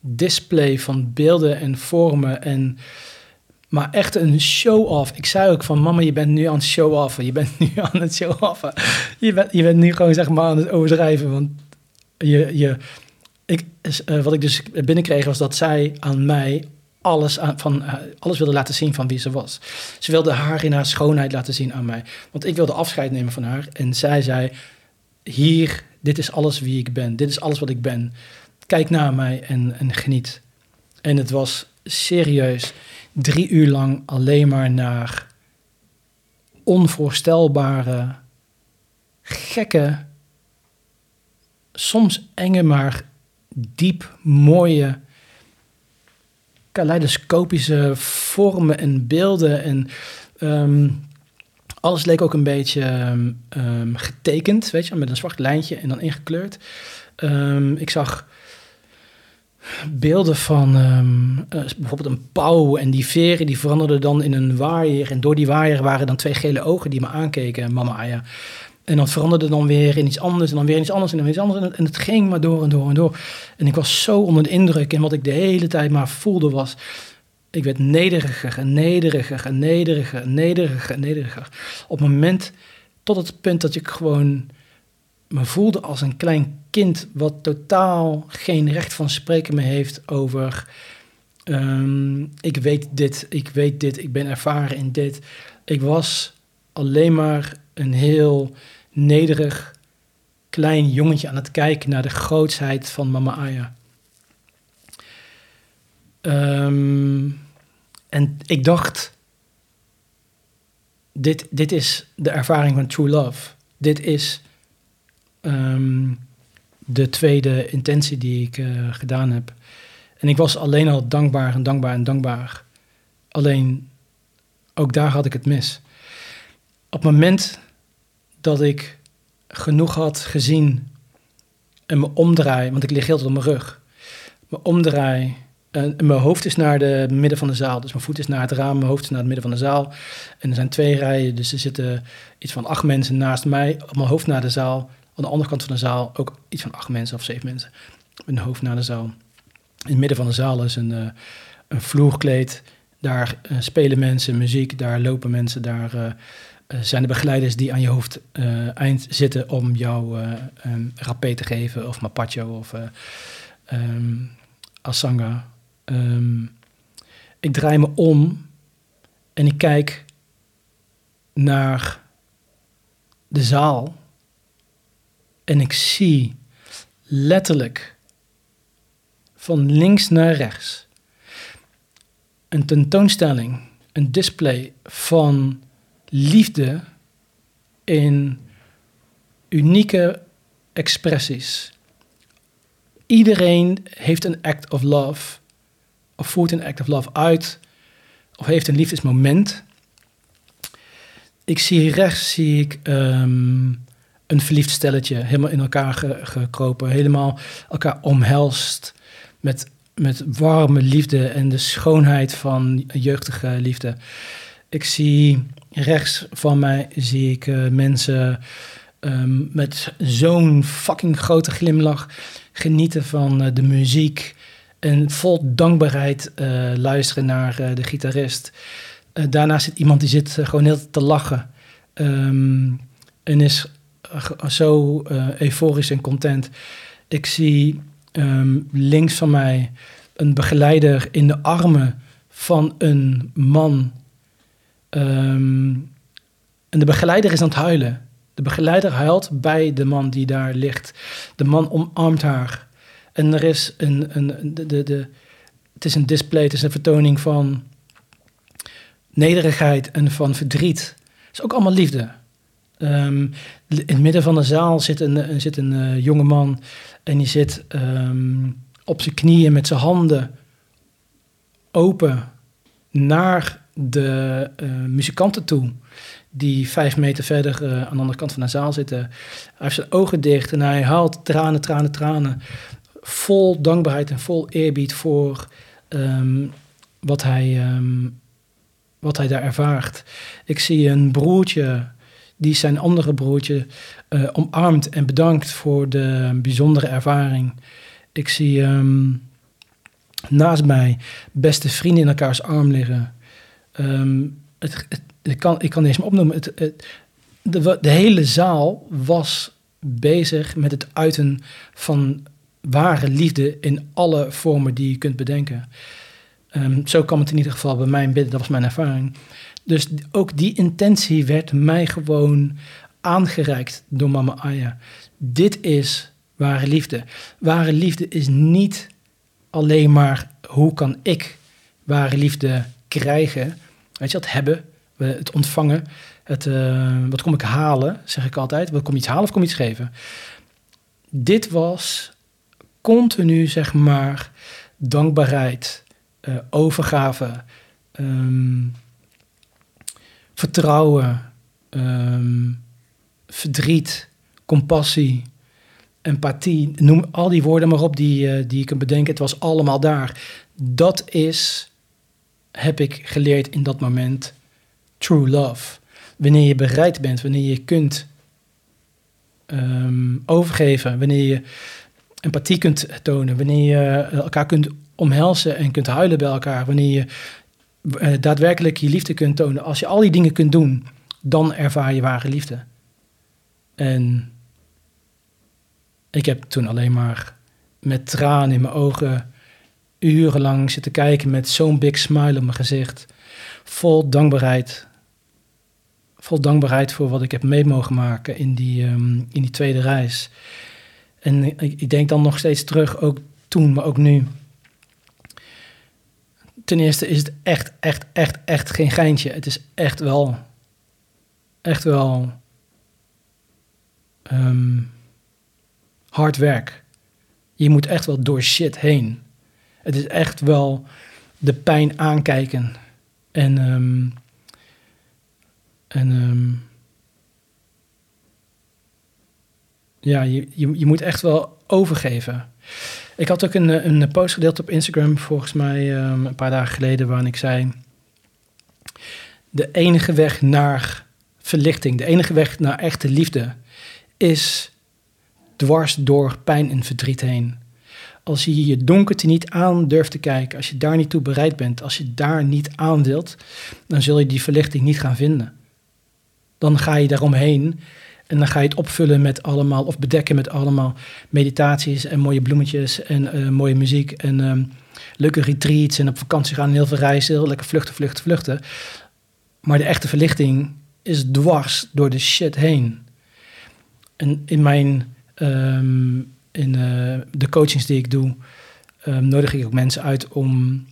display van beelden en vormen. En, maar echt een show-off. Ik zei ook van, mama, je bent nu aan het show-offen. Je bent [laughs] nu aan het show-offen. Je bent, je bent nu gewoon, zeg maar, aan het overdrijven. Want je, je, ik, uh, wat ik dus binnenkreeg was dat zij aan mij alles, aan, van, uh, alles wilde laten zien van wie ze was. Ze wilde haar in haar schoonheid laten zien aan mij. Want ik wilde afscheid nemen van haar. En zij zei, hier, dit is alles wie ik ben. Dit is alles wat ik ben. Kijk naar mij en, en geniet. En het was serieus drie uur lang alleen maar naar onvoorstelbare, gekke, soms enge, maar diep mooie, kaleidoscopische vormen en beelden. En ehm, alles leek ook een beetje ehm, ehm, getekend, weet je, met een zwart lijntje en dan ingekleurd. ik zag beelden van uh, bijvoorbeeld een pauw en die veren die veranderden dan in een waaier. En door die waaier waren dan twee gele ogen die me aankeken, mama Aya. En dan veranderde dan weer in iets anders en dan weer iets anders en dan weer iets anders. En het ging maar door en door en door. En ik was zo onder de indruk. En wat ik de hele tijd maar voelde was... Ik werd nederiger en nederiger en nederiger en nederiger en nederiger. Op het moment, tot het punt dat ik gewoon me voelde als een klein kind... wat totaal geen recht van spreken meer heeft over... Ehm, ik weet dit, ik weet dit, ik ben ervaren in dit. Ik was alleen maar een heel nederig klein jongetje aan het kijken naar de grootsheid van Mama Aya. Ehm, en ik dacht, dit, dit is de ervaring van true love. Dit is ehm, de tweede intentie die ik uh, gedaan heb. En ik was alleen al dankbaar en dankbaar en dankbaar. Alleen, ook daar had ik het mis. Op het moment dat ik genoeg had gezien en me omdraai, want ik lig heel tijd op mijn rug, me omdraai en mijn hoofd is naar de midden van de zaal. Dus mijn voet is naar het raam, mijn hoofd is naar het midden van de zaal. En er zijn twee rijen, dus er zitten iets van acht mensen naast mij, op mijn hoofd naar de zaal. Aan de andere kant van de zaal ook iets van acht mensen of zeven mensen met hoofd naar de zaal. In het midden van de zaal is een, uh, een vloerkleed. Daar uh, spelen mensen muziek, daar lopen mensen, daar uh, zijn de begeleiders die aan je hoofd uh, eind zitten om jou um, rapé te geven, of mapacho of um, asanga. Um, ik draai me om en ik kijk naar de zaal en ik zie letterlijk van links naar rechts een tentoonstelling, een display van liefde in unieke expressies. Iedereen heeft een act of love, of voert een act of love uit, of heeft een liefdesmoment. Ik zie rechts zie ik um, een verliefd stelletje, helemaal in elkaar ge gekropen, helemaal elkaar omhelst met, met warme liefde en de schoonheid van jeugdige liefde. Ik zie rechts van mij zie ik uh, mensen um, met zo'n fucking grote glimlach genieten van uh, de muziek en vol dankbaarheid uh, luisteren naar de gitarist. daarnaast zit iemand die zit gewoon heel te lachen um, en is zo euforisch en content. Ik zie um, links van mij een begeleider in de armen van een man Um, en de begeleider is aan het huilen. De begeleider huilt bij de man die daar ligt. De man omarmt haar. En er is een, een, de, de, de, het is een display, het is een vertoning van nederigheid en van verdriet. Het is ook allemaal liefde. Um, in het midden van de zaal zit een, zit een uh, jonge man en die zit um, op zijn knieën met zijn handen open naar de uh, muzikanten toe, die vijf meter verder uh, aan de andere kant van de zaal zitten. Hij heeft zijn ogen dicht en hij haalt tranen, tranen, tranen. Vol dankbaarheid en vol eerbied voor um, wat, hij, um, wat hij daar ervaart. Ik zie een broertje die zijn andere broertje uh, omarmt en bedankt voor de bijzondere ervaring. Ik zie um, naast mij beste vrienden in elkaars arm liggen. Um, het, ik, kan, ik kan eens meer opnoemen. Het, de, de hele zaal was bezig met het uiten van ware liefde in alle vormen die je kunt bedenken. Um, zo kwam het in ieder geval bij mij bidden, dat was mijn ervaring. Dus ook die intentie werd mij gewoon aangereikt door mama Aya. Dit is ware liefde. Ware liefde is niet alleen maar hoe kan ik ware liefde krijgen, weet je, het hebben, het ontvangen, het, uh, wat kom ik halen, zeg ik altijd. Wat kom iets halen of kom iets geven? Dit was continu, zeg maar, dankbaarheid, uh, overgave, um, vertrouwen, um, verdriet, compassie, empathie. Noem al die woorden maar op die, uh, die je kunt bedenken. Het was allemaal daar. Dat is, heb ik geleerd in dat moment, true love. Wanneer je bereid bent, wanneer je kunt um, overgeven, wanneer je empathie kunt tonen, wanneer je elkaar kunt omhelzen en kunt huilen bij elkaar, wanneer je uh, daadwerkelijk je liefde kunt tonen. Als je al die dingen kunt doen, dan ervaar je ware liefde. En ik heb toen alleen maar met tranen in mijn ogen urenlang zitten kijken met zo'n big smile op mijn gezicht. Vol dankbaarheid. Vol dankbaarheid voor wat ik heb mee mogen maken in die, um, in die tweede reis. En ik, ik, denk dan nog steeds terug, ook toen, maar ook nu. Ten eerste is het echt, echt, echt, echt geen geintje. Het is echt wel, echt wel um, hard werk. Je moet echt wel door shit heen. Het is echt wel de pijn aankijken. En, um, en um, ja, je, je, je, moet echt wel overgeven. Ik had ook een, een post gedeeld op Instagram, volgens mij um, een paar dagen geleden, waarin ik zei: De enige weg naar verlichting, de enige weg naar echte liefde, is dwars door pijn en verdriet heen. Als je je donkerte niet aan durft te kijken, als je daar niet toe bereid bent, als je daar niet aan wilt, dan zul je die verlichting niet gaan vinden. Dan ga je daaromheen en dan ga je het opvullen met allemaal, of bedekken met allemaal meditaties en mooie bloemetjes en uh, mooie muziek en um, leuke retreats en op vakantie gaan en heel veel reizen, heel lekker vluchten, vluchten, vluchten. Maar de echte verlichting is dwars door de shit heen. En in mijn um, in uh, de coachings die ik doe, um, nodig ik ook mensen uit om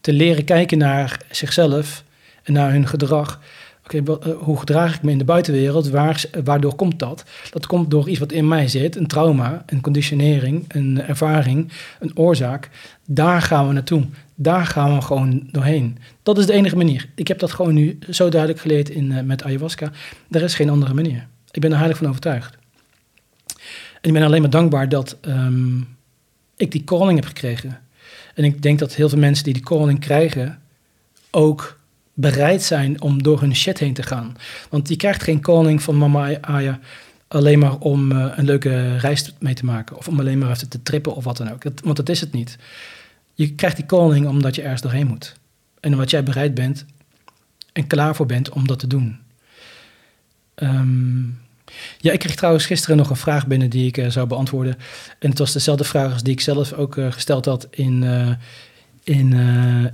te leren kijken naar zichzelf en naar hun gedrag. Oké, uh, hoe gedraag ik me in de buitenwereld? Waar, waardoor komt dat? Dat komt door iets wat in mij zit, een trauma, een conditionering, een ervaring, een oorzaak. Daar gaan we naartoe. Daar gaan we gewoon doorheen. Dat is de enige manier. Ik heb dat gewoon nu zo duidelijk geleerd in, uh, met ayahuasca. Er is geen andere manier. Ik ben er heilig van overtuigd. En ik ben alleen maar dankbaar dat um, ik die calling heb gekregen. En ik denk dat heel veel mensen die die calling krijgen ook bereid zijn om door hun shit heen te gaan. Want je krijgt geen calling van mama Aya alleen maar om uh, een leuke reis mee te maken. Of om alleen maar even te trippen of wat dan ook. Want dat is het niet. Je krijgt die calling omdat je ergens doorheen moet. En omdat jij bereid bent en klaar voor bent om dat te doen. Um, ja, ik kreeg trouwens gisteren nog een vraag binnen die ik uh, zou beantwoorden. En het was dezelfde vraag als die ik zelf ook uh, gesteld had in, uh, in,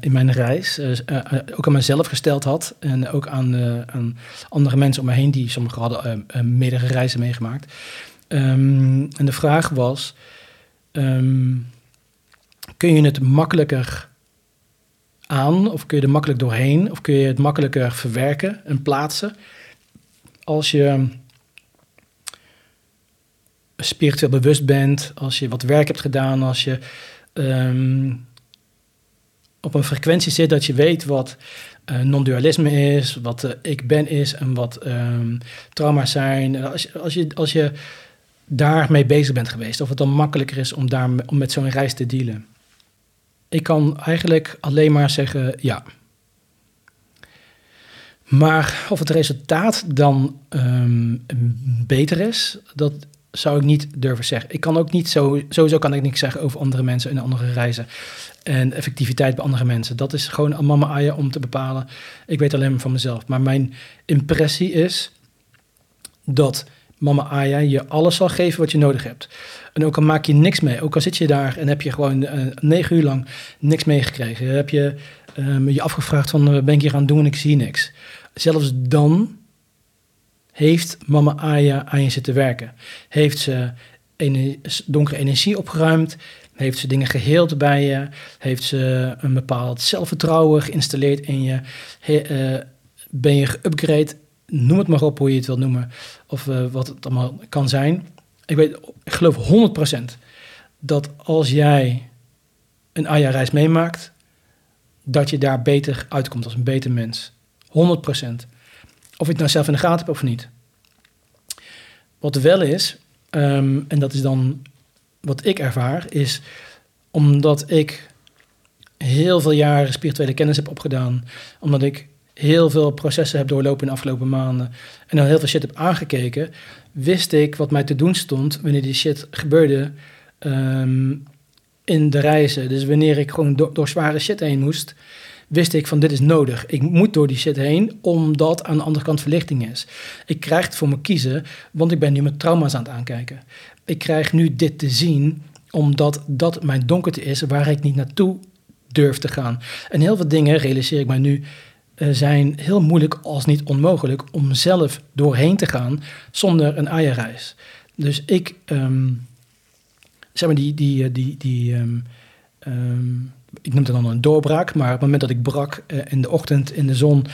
in mijn reis. ook aan mezelf gesteld had. En ook aan, aan andere mensen om me heen die sommigen hadden meerdere reizen meegemaakt. Um, en de vraag was: um, kun je het makkelijker aan, of kun je er makkelijk doorheen, of kun je het makkelijker verwerken en plaatsen als je spiritueel bewust bent, als je wat werk hebt gedaan, als je um, op een frequentie zit dat je weet wat uh, non-dualisme is, wat uh, ik ben is en wat um, trauma's zijn. Als je, als, je, als je daarmee bezig bent geweest, of het dan makkelijker is om, daar, om met zo'n reis te dealen. Ik kan eigenlijk alleen maar zeggen ja. Maar of het resultaat dan um, beter is, dat zou ik niet durven zeggen. Ik kan ook niet zo, sowieso kan ik niks zeggen over andere mensen en andere reizen. En effectiviteit bij andere mensen. Dat is gewoon mama Aya om te bepalen. Ik weet alleen maar van mezelf. Maar mijn impressie is dat mama Aya je alles zal geven wat je nodig hebt. En ook al maak je niks mee. Ook al zit je daar en heb je gewoon uh, negen uur lang niks meegekregen. Heb je um, je afgevraagd van uh, ben ik hier aan doen en ik zie niks. Zelfs dan heeft mama Aya aan je zitten werken? Heeft ze donkere energie opgeruimd? Heeft ze dingen geheeld bij je? Heeft ze een bepaald zelfvertrouwen geïnstalleerd in je? He, uh, ben je geupgrade? Noem het maar op hoe je het wilt noemen. Of uh, wat het allemaal kan zijn. Ik, weet, ik geloof 100% dat als jij een AJA-reis meemaakt, dat je daar beter uitkomt als een beter mens. 100%. Of het nou zelf in de gaten hebt of niet. Wat wel is, um, en dat is dan wat ik ervaar, is omdat ik heel veel jaren spirituele kennis heb opgedaan, omdat ik heel veel processen heb doorlopen in de afgelopen maanden en dan heel veel shit heb aangekeken, wist ik wat mij te doen stond wanneer die shit gebeurde um, in de reizen. Dus wanneer ik gewoon do door zware shit heen moest, wist ik van dit is nodig. Ik moet door die shit heen, omdat aan de andere kant verlichting is. Ik krijg het voor me kiezen, want ik ben nu met trauma's aan het aankijken. Ik krijg nu dit te zien, omdat dat mijn donkerte is waar ik niet naartoe durf te gaan. En heel veel dingen, realiseer ik mij nu, uh, zijn heel moeilijk als niet onmogelijk om zelf doorheen te gaan zonder een eierreis. Dus ik, um, zeg maar, die, die, die, die um, um, ik noem het dan een doorbraak, maar op het moment dat ik brak uh, in de ochtend in de zon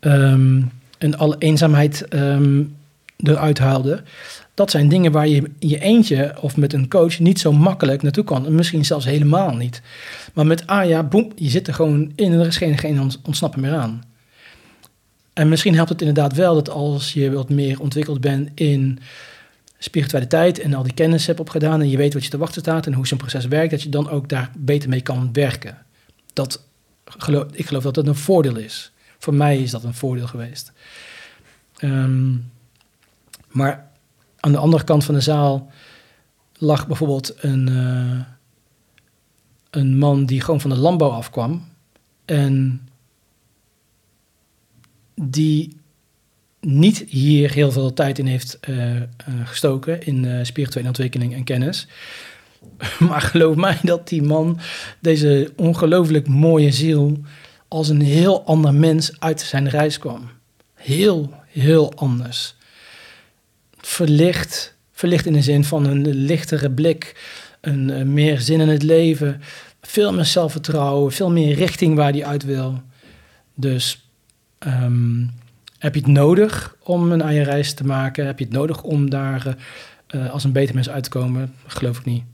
um, en alle eenzaamheid um, eruit haalde, dat zijn dingen waar je je eentje of met een coach niet zo makkelijk naartoe kan. En misschien zelfs helemaal niet. Maar met Aya, boem, je zit er gewoon in en er is geen, geen ontsnappen meer aan. En misschien helpt het inderdaad wel dat als je wat meer ontwikkeld bent in spiritualiteit en al die kennis hebt opgedaan en je weet wat je te wachten staat en hoe zo'n proces werkt, dat je dan ook daar beter mee kan werken. Dat, geloof, ik geloof dat dat een voordeel is. Voor mij is dat een voordeel geweest. Um, maar aan de andere kant van de zaal lag bijvoorbeeld een, uh, een man die gewoon van de landbouw afkwam en die niet hier heel veel tijd in heeft uh, uh, gestoken in spirituele ontwikkeling en kennis. [laughs] Maar geloof mij dat die man, deze ongelooflijk mooie ziel, als een heel ander mens uit zijn reis kwam. Heel, heel anders. Verlicht, verlicht in de zin van een lichtere blik, een, meer zin in het leven, veel meer zelfvertrouwen, veel meer richting waar hij uit wil. Dus um, heb je het nodig om een eigen reis te maken? Heb je het nodig om daar uh, als een beter mens uit te komen? Geloof ik niet.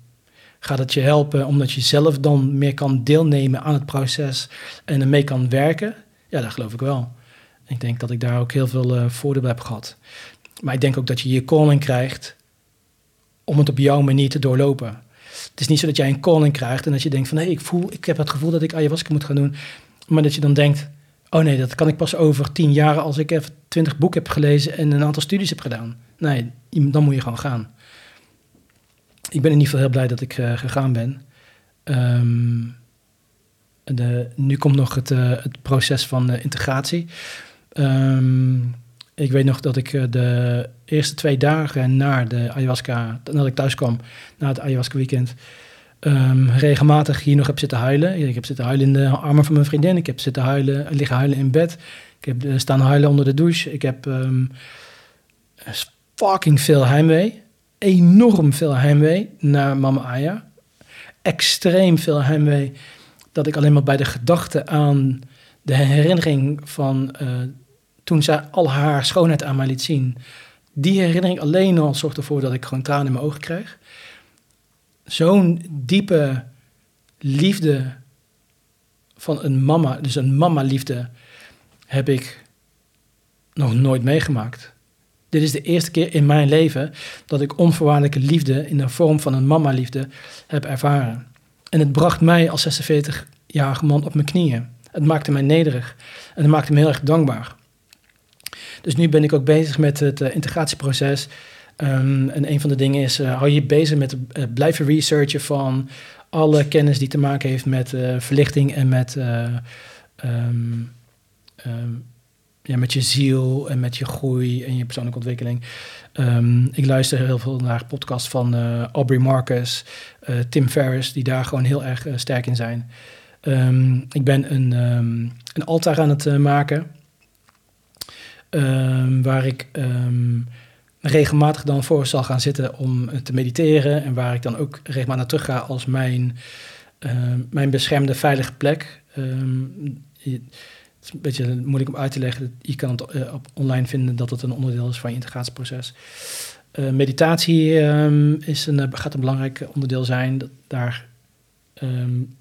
Gaat het je helpen omdat je zelf dan meer kan deelnemen aan het proces en ermee kan werken? Ja, dat geloof ik wel. Ik denk dat ik daar ook heel veel uh, voordeel heb gehad. Maar ik denk ook dat je je calling krijgt om het op jouw manier te doorlopen. Het is niet zo dat jij een calling krijgt en dat je denkt van hé, hey, ik voel, ik heb het gevoel dat ik ayahuasca moet gaan doen. Maar dat je dan denkt, Oh nee, dat kan ik pas over tien jaar als ik even twintig boeken heb gelezen en een aantal studies heb gedaan. Nee, dan moet je gewoon gaan. Ik ben in ieder geval heel blij dat ik uh, gegaan ben. Um, de, nu komt nog het, uh, het proces van uh, integratie. Um, ik weet nog dat ik de eerste twee dagen na de ayahuasca, nadat ik thuis kwam, na het ayahuasca weekend, um, regelmatig hier nog heb zitten huilen. Ik heb zitten huilen in de armen van mijn vriendin. Ik heb zitten huilen, liggen huilen in bed. Ik heb uh, staan huilen onder de douche. Ik heb um, fucking veel heimwee. Enorm veel heimwee naar mama Aya. Extreem veel heimwee. Dat ik alleen maar bij de gedachte aan de herinnering van uh, toen zij al haar schoonheid aan mij liet zien. Die herinnering alleen al zorgde ervoor dat ik gewoon tranen in mijn ogen kreeg zo'n diepe liefde van een mama, dus een mama-liefde, heb ik nog nooit meegemaakt. Dit is de eerste keer in mijn leven dat ik onvoorwaardelijke liefde in de vorm van een mama-liefde heb ervaren. En het bracht mij als 46-jarige man op mijn knieën. Het maakte mij nederig en het maakte me heel erg dankbaar. Dus nu ben ik ook bezig met het uh, integratieproces Um, en een van de dingen is, uh, hou je bezig met uh, blijven researchen van alle kennis die te maken heeft met uh, verlichting en met, um, um, ja, met je ziel en met je groei en je persoonlijke ontwikkeling. ik luister heel veel naar podcasts van Aubrey Marcus, Tim Ferriss, die daar gewoon heel erg sterk in zijn. ik ben een, een altaar aan het maken, waar ik regelmatig dan voor zal gaan zitten om te mediteren. En waar ik dan ook regelmatig naar terug ga als mijn, uh, mijn beschermde veilige plek. Je, het is een beetje moeilijk om uit te leggen. Je kan het uh, op online vinden dat het een onderdeel is van je integratieproces. Uh, meditatie um, is een, gaat een belangrijk onderdeel zijn. Dat, daar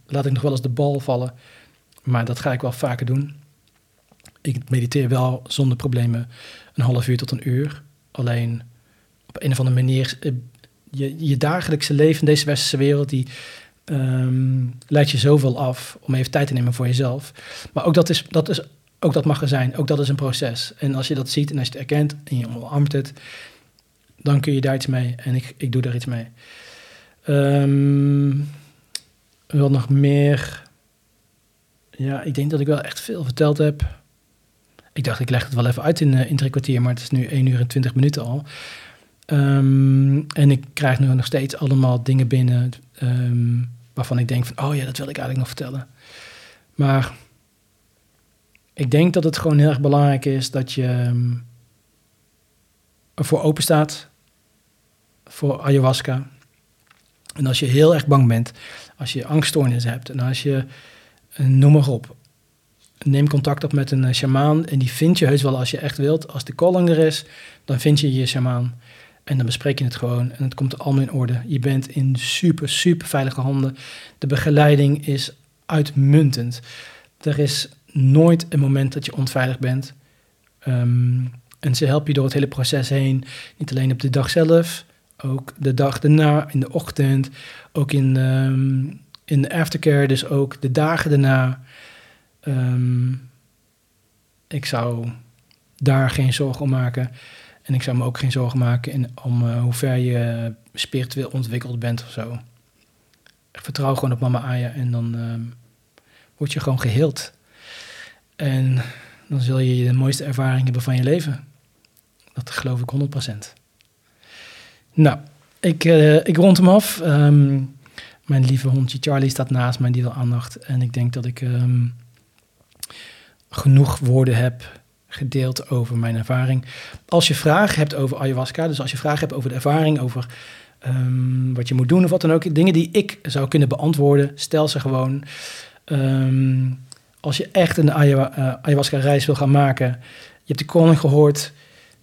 laat ik nog wel eens de bal vallen. Maar dat ga ik wel vaker doen. Ik mediteer wel zonder problemen een half uur tot een uur. Alleen op een of andere manier, uh, je, je dagelijkse leven in deze westerse wereld, die um, leidt je zoveel af om even tijd te nemen voor jezelf. Maar ook dat, is, dat is, ook dat mag er zijn, ook dat is een proces. En als je dat ziet en als je het erkent en je omarmt het, dan kun je daar iets mee. En ik, ik doe daar iets mee. Um, wat nog meer? Ja, ik denk dat ik wel echt veel verteld heb. Ik dacht, ik leg het wel even uit in, uh, in drie maar het is nu 1 uur en 20 minuten al. Um, en ik krijg nu nog steeds allemaal dingen binnen um, waarvan ik denk van, oh ja, dat wil ik eigenlijk nog vertellen. Maar ik denk dat het gewoon heel erg belangrijk is dat je um, ervoor open staat voor ayahuasca. En als je heel erg bang bent, als je angststoornissen hebt en als je, uh, noem maar op, neem contact op met een uh, shamaan en die vind je heus wel als je echt wilt. Als de calling er is, dan vind je je shamaan. En dan bespreek je het gewoon en het komt allemaal in orde. Je bent in super, super veilige handen. De begeleiding is uitmuntend. Er is nooit een moment dat je onveilig bent. Um, en ze helpen je door het hele proces heen. Niet alleen op de dag zelf, ook de dag daarna, in de ochtend, ook in, um, in de aftercare, dus ook de dagen daarna. Um, ik zou daar geen zorgen om maken. En ik zou me ook geen zorgen maken in, om uh, hoe ver je spiritueel ontwikkeld bent of zo. Ik vertrouw gewoon op mama Aya en dan uh, word je gewoon geheeld. En dan zul je de mooiste ervaring hebben van je leven. Dat geloof ik 100%. Nou, ik, uh, ik rond hem af. Um, mijn lieve hondje Charlie staat naast mij, die wil aandacht. En ik denk dat ik genoeg woorden heb gedeeld over mijn ervaring. Als je vragen hebt over ayahuasca, dus als je vragen hebt over de ervaring, over um, wat je moet doen of wat dan ook, dingen die ik zou kunnen beantwoorden, stel ze gewoon. Um, als je echt een ayahuasca-reis wil gaan maken, je hebt de koning gehoord,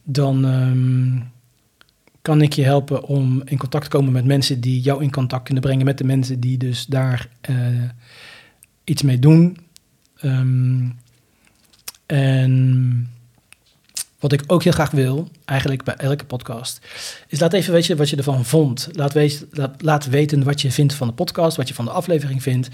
dan um, kan ik je helpen om in contact te komen met mensen die jou in contact kunnen brengen met de mensen die dus daar uh, iets mee doen. En wat ik ook heel graag wil, eigenlijk bij elke podcast, is laat even weten wat je ervan vond. Laat, wees, laat, weten wat je vindt van de podcast, wat je van de aflevering vindt.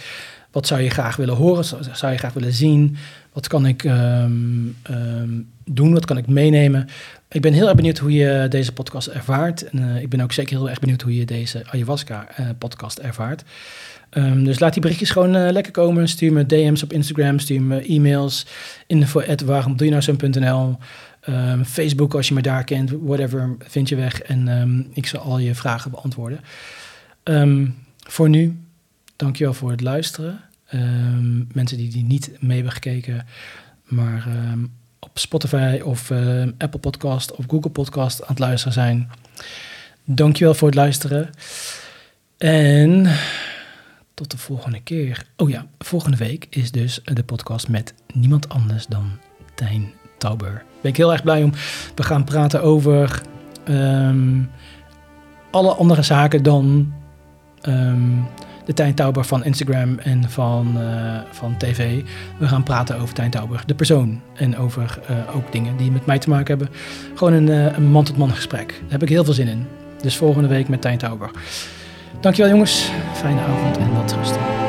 Wat zou je graag willen horen? Zou je graag willen zien? Wat kan ik um, um, doen? Wat kan ik meenemen? Ik ben heel erg benieuwd hoe je deze podcast ervaart. En uh, ik ben ook zeker heel erg benieuwd hoe je deze ayahuasca-podcast uh, ervaart. Um, dus laat die berichtjes gewoon uh, lekker komen. Stuur me DM's op Instagram, stuur me e-mails. Info at waarom doe je nou zo'n.nl. Um, Facebook als je me daar kent, whatever, vind je weg. En um, ik zal al je vragen beantwoorden. Voor nu, dankjewel voor het luisteren. mensen die die niet mee hebben gekeken, maar op Spotify of Apple Podcast of Google Podcast aan het luisteren zijn. Dankjewel voor het luisteren. En tot de volgende keer. Oh ja, volgende week is dus de podcast met niemand anders dan Tijn Tauber. Ben ik heel erg blij om. We gaan praten over um, alle andere zaken dan um, de Tijn Tauber van Instagram en van, uh, van tv. We gaan praten over Tijn Tauber, de persoon. En over uh, ook dingen die met mij te maken hebben. Gewoon een, uh, een man-tot-man -man gesprek. Daar heb ik heel veel zin in. Dus volgende week met Tijn Tauber. Dankjewel jongens. Fijne avond en wat rustig.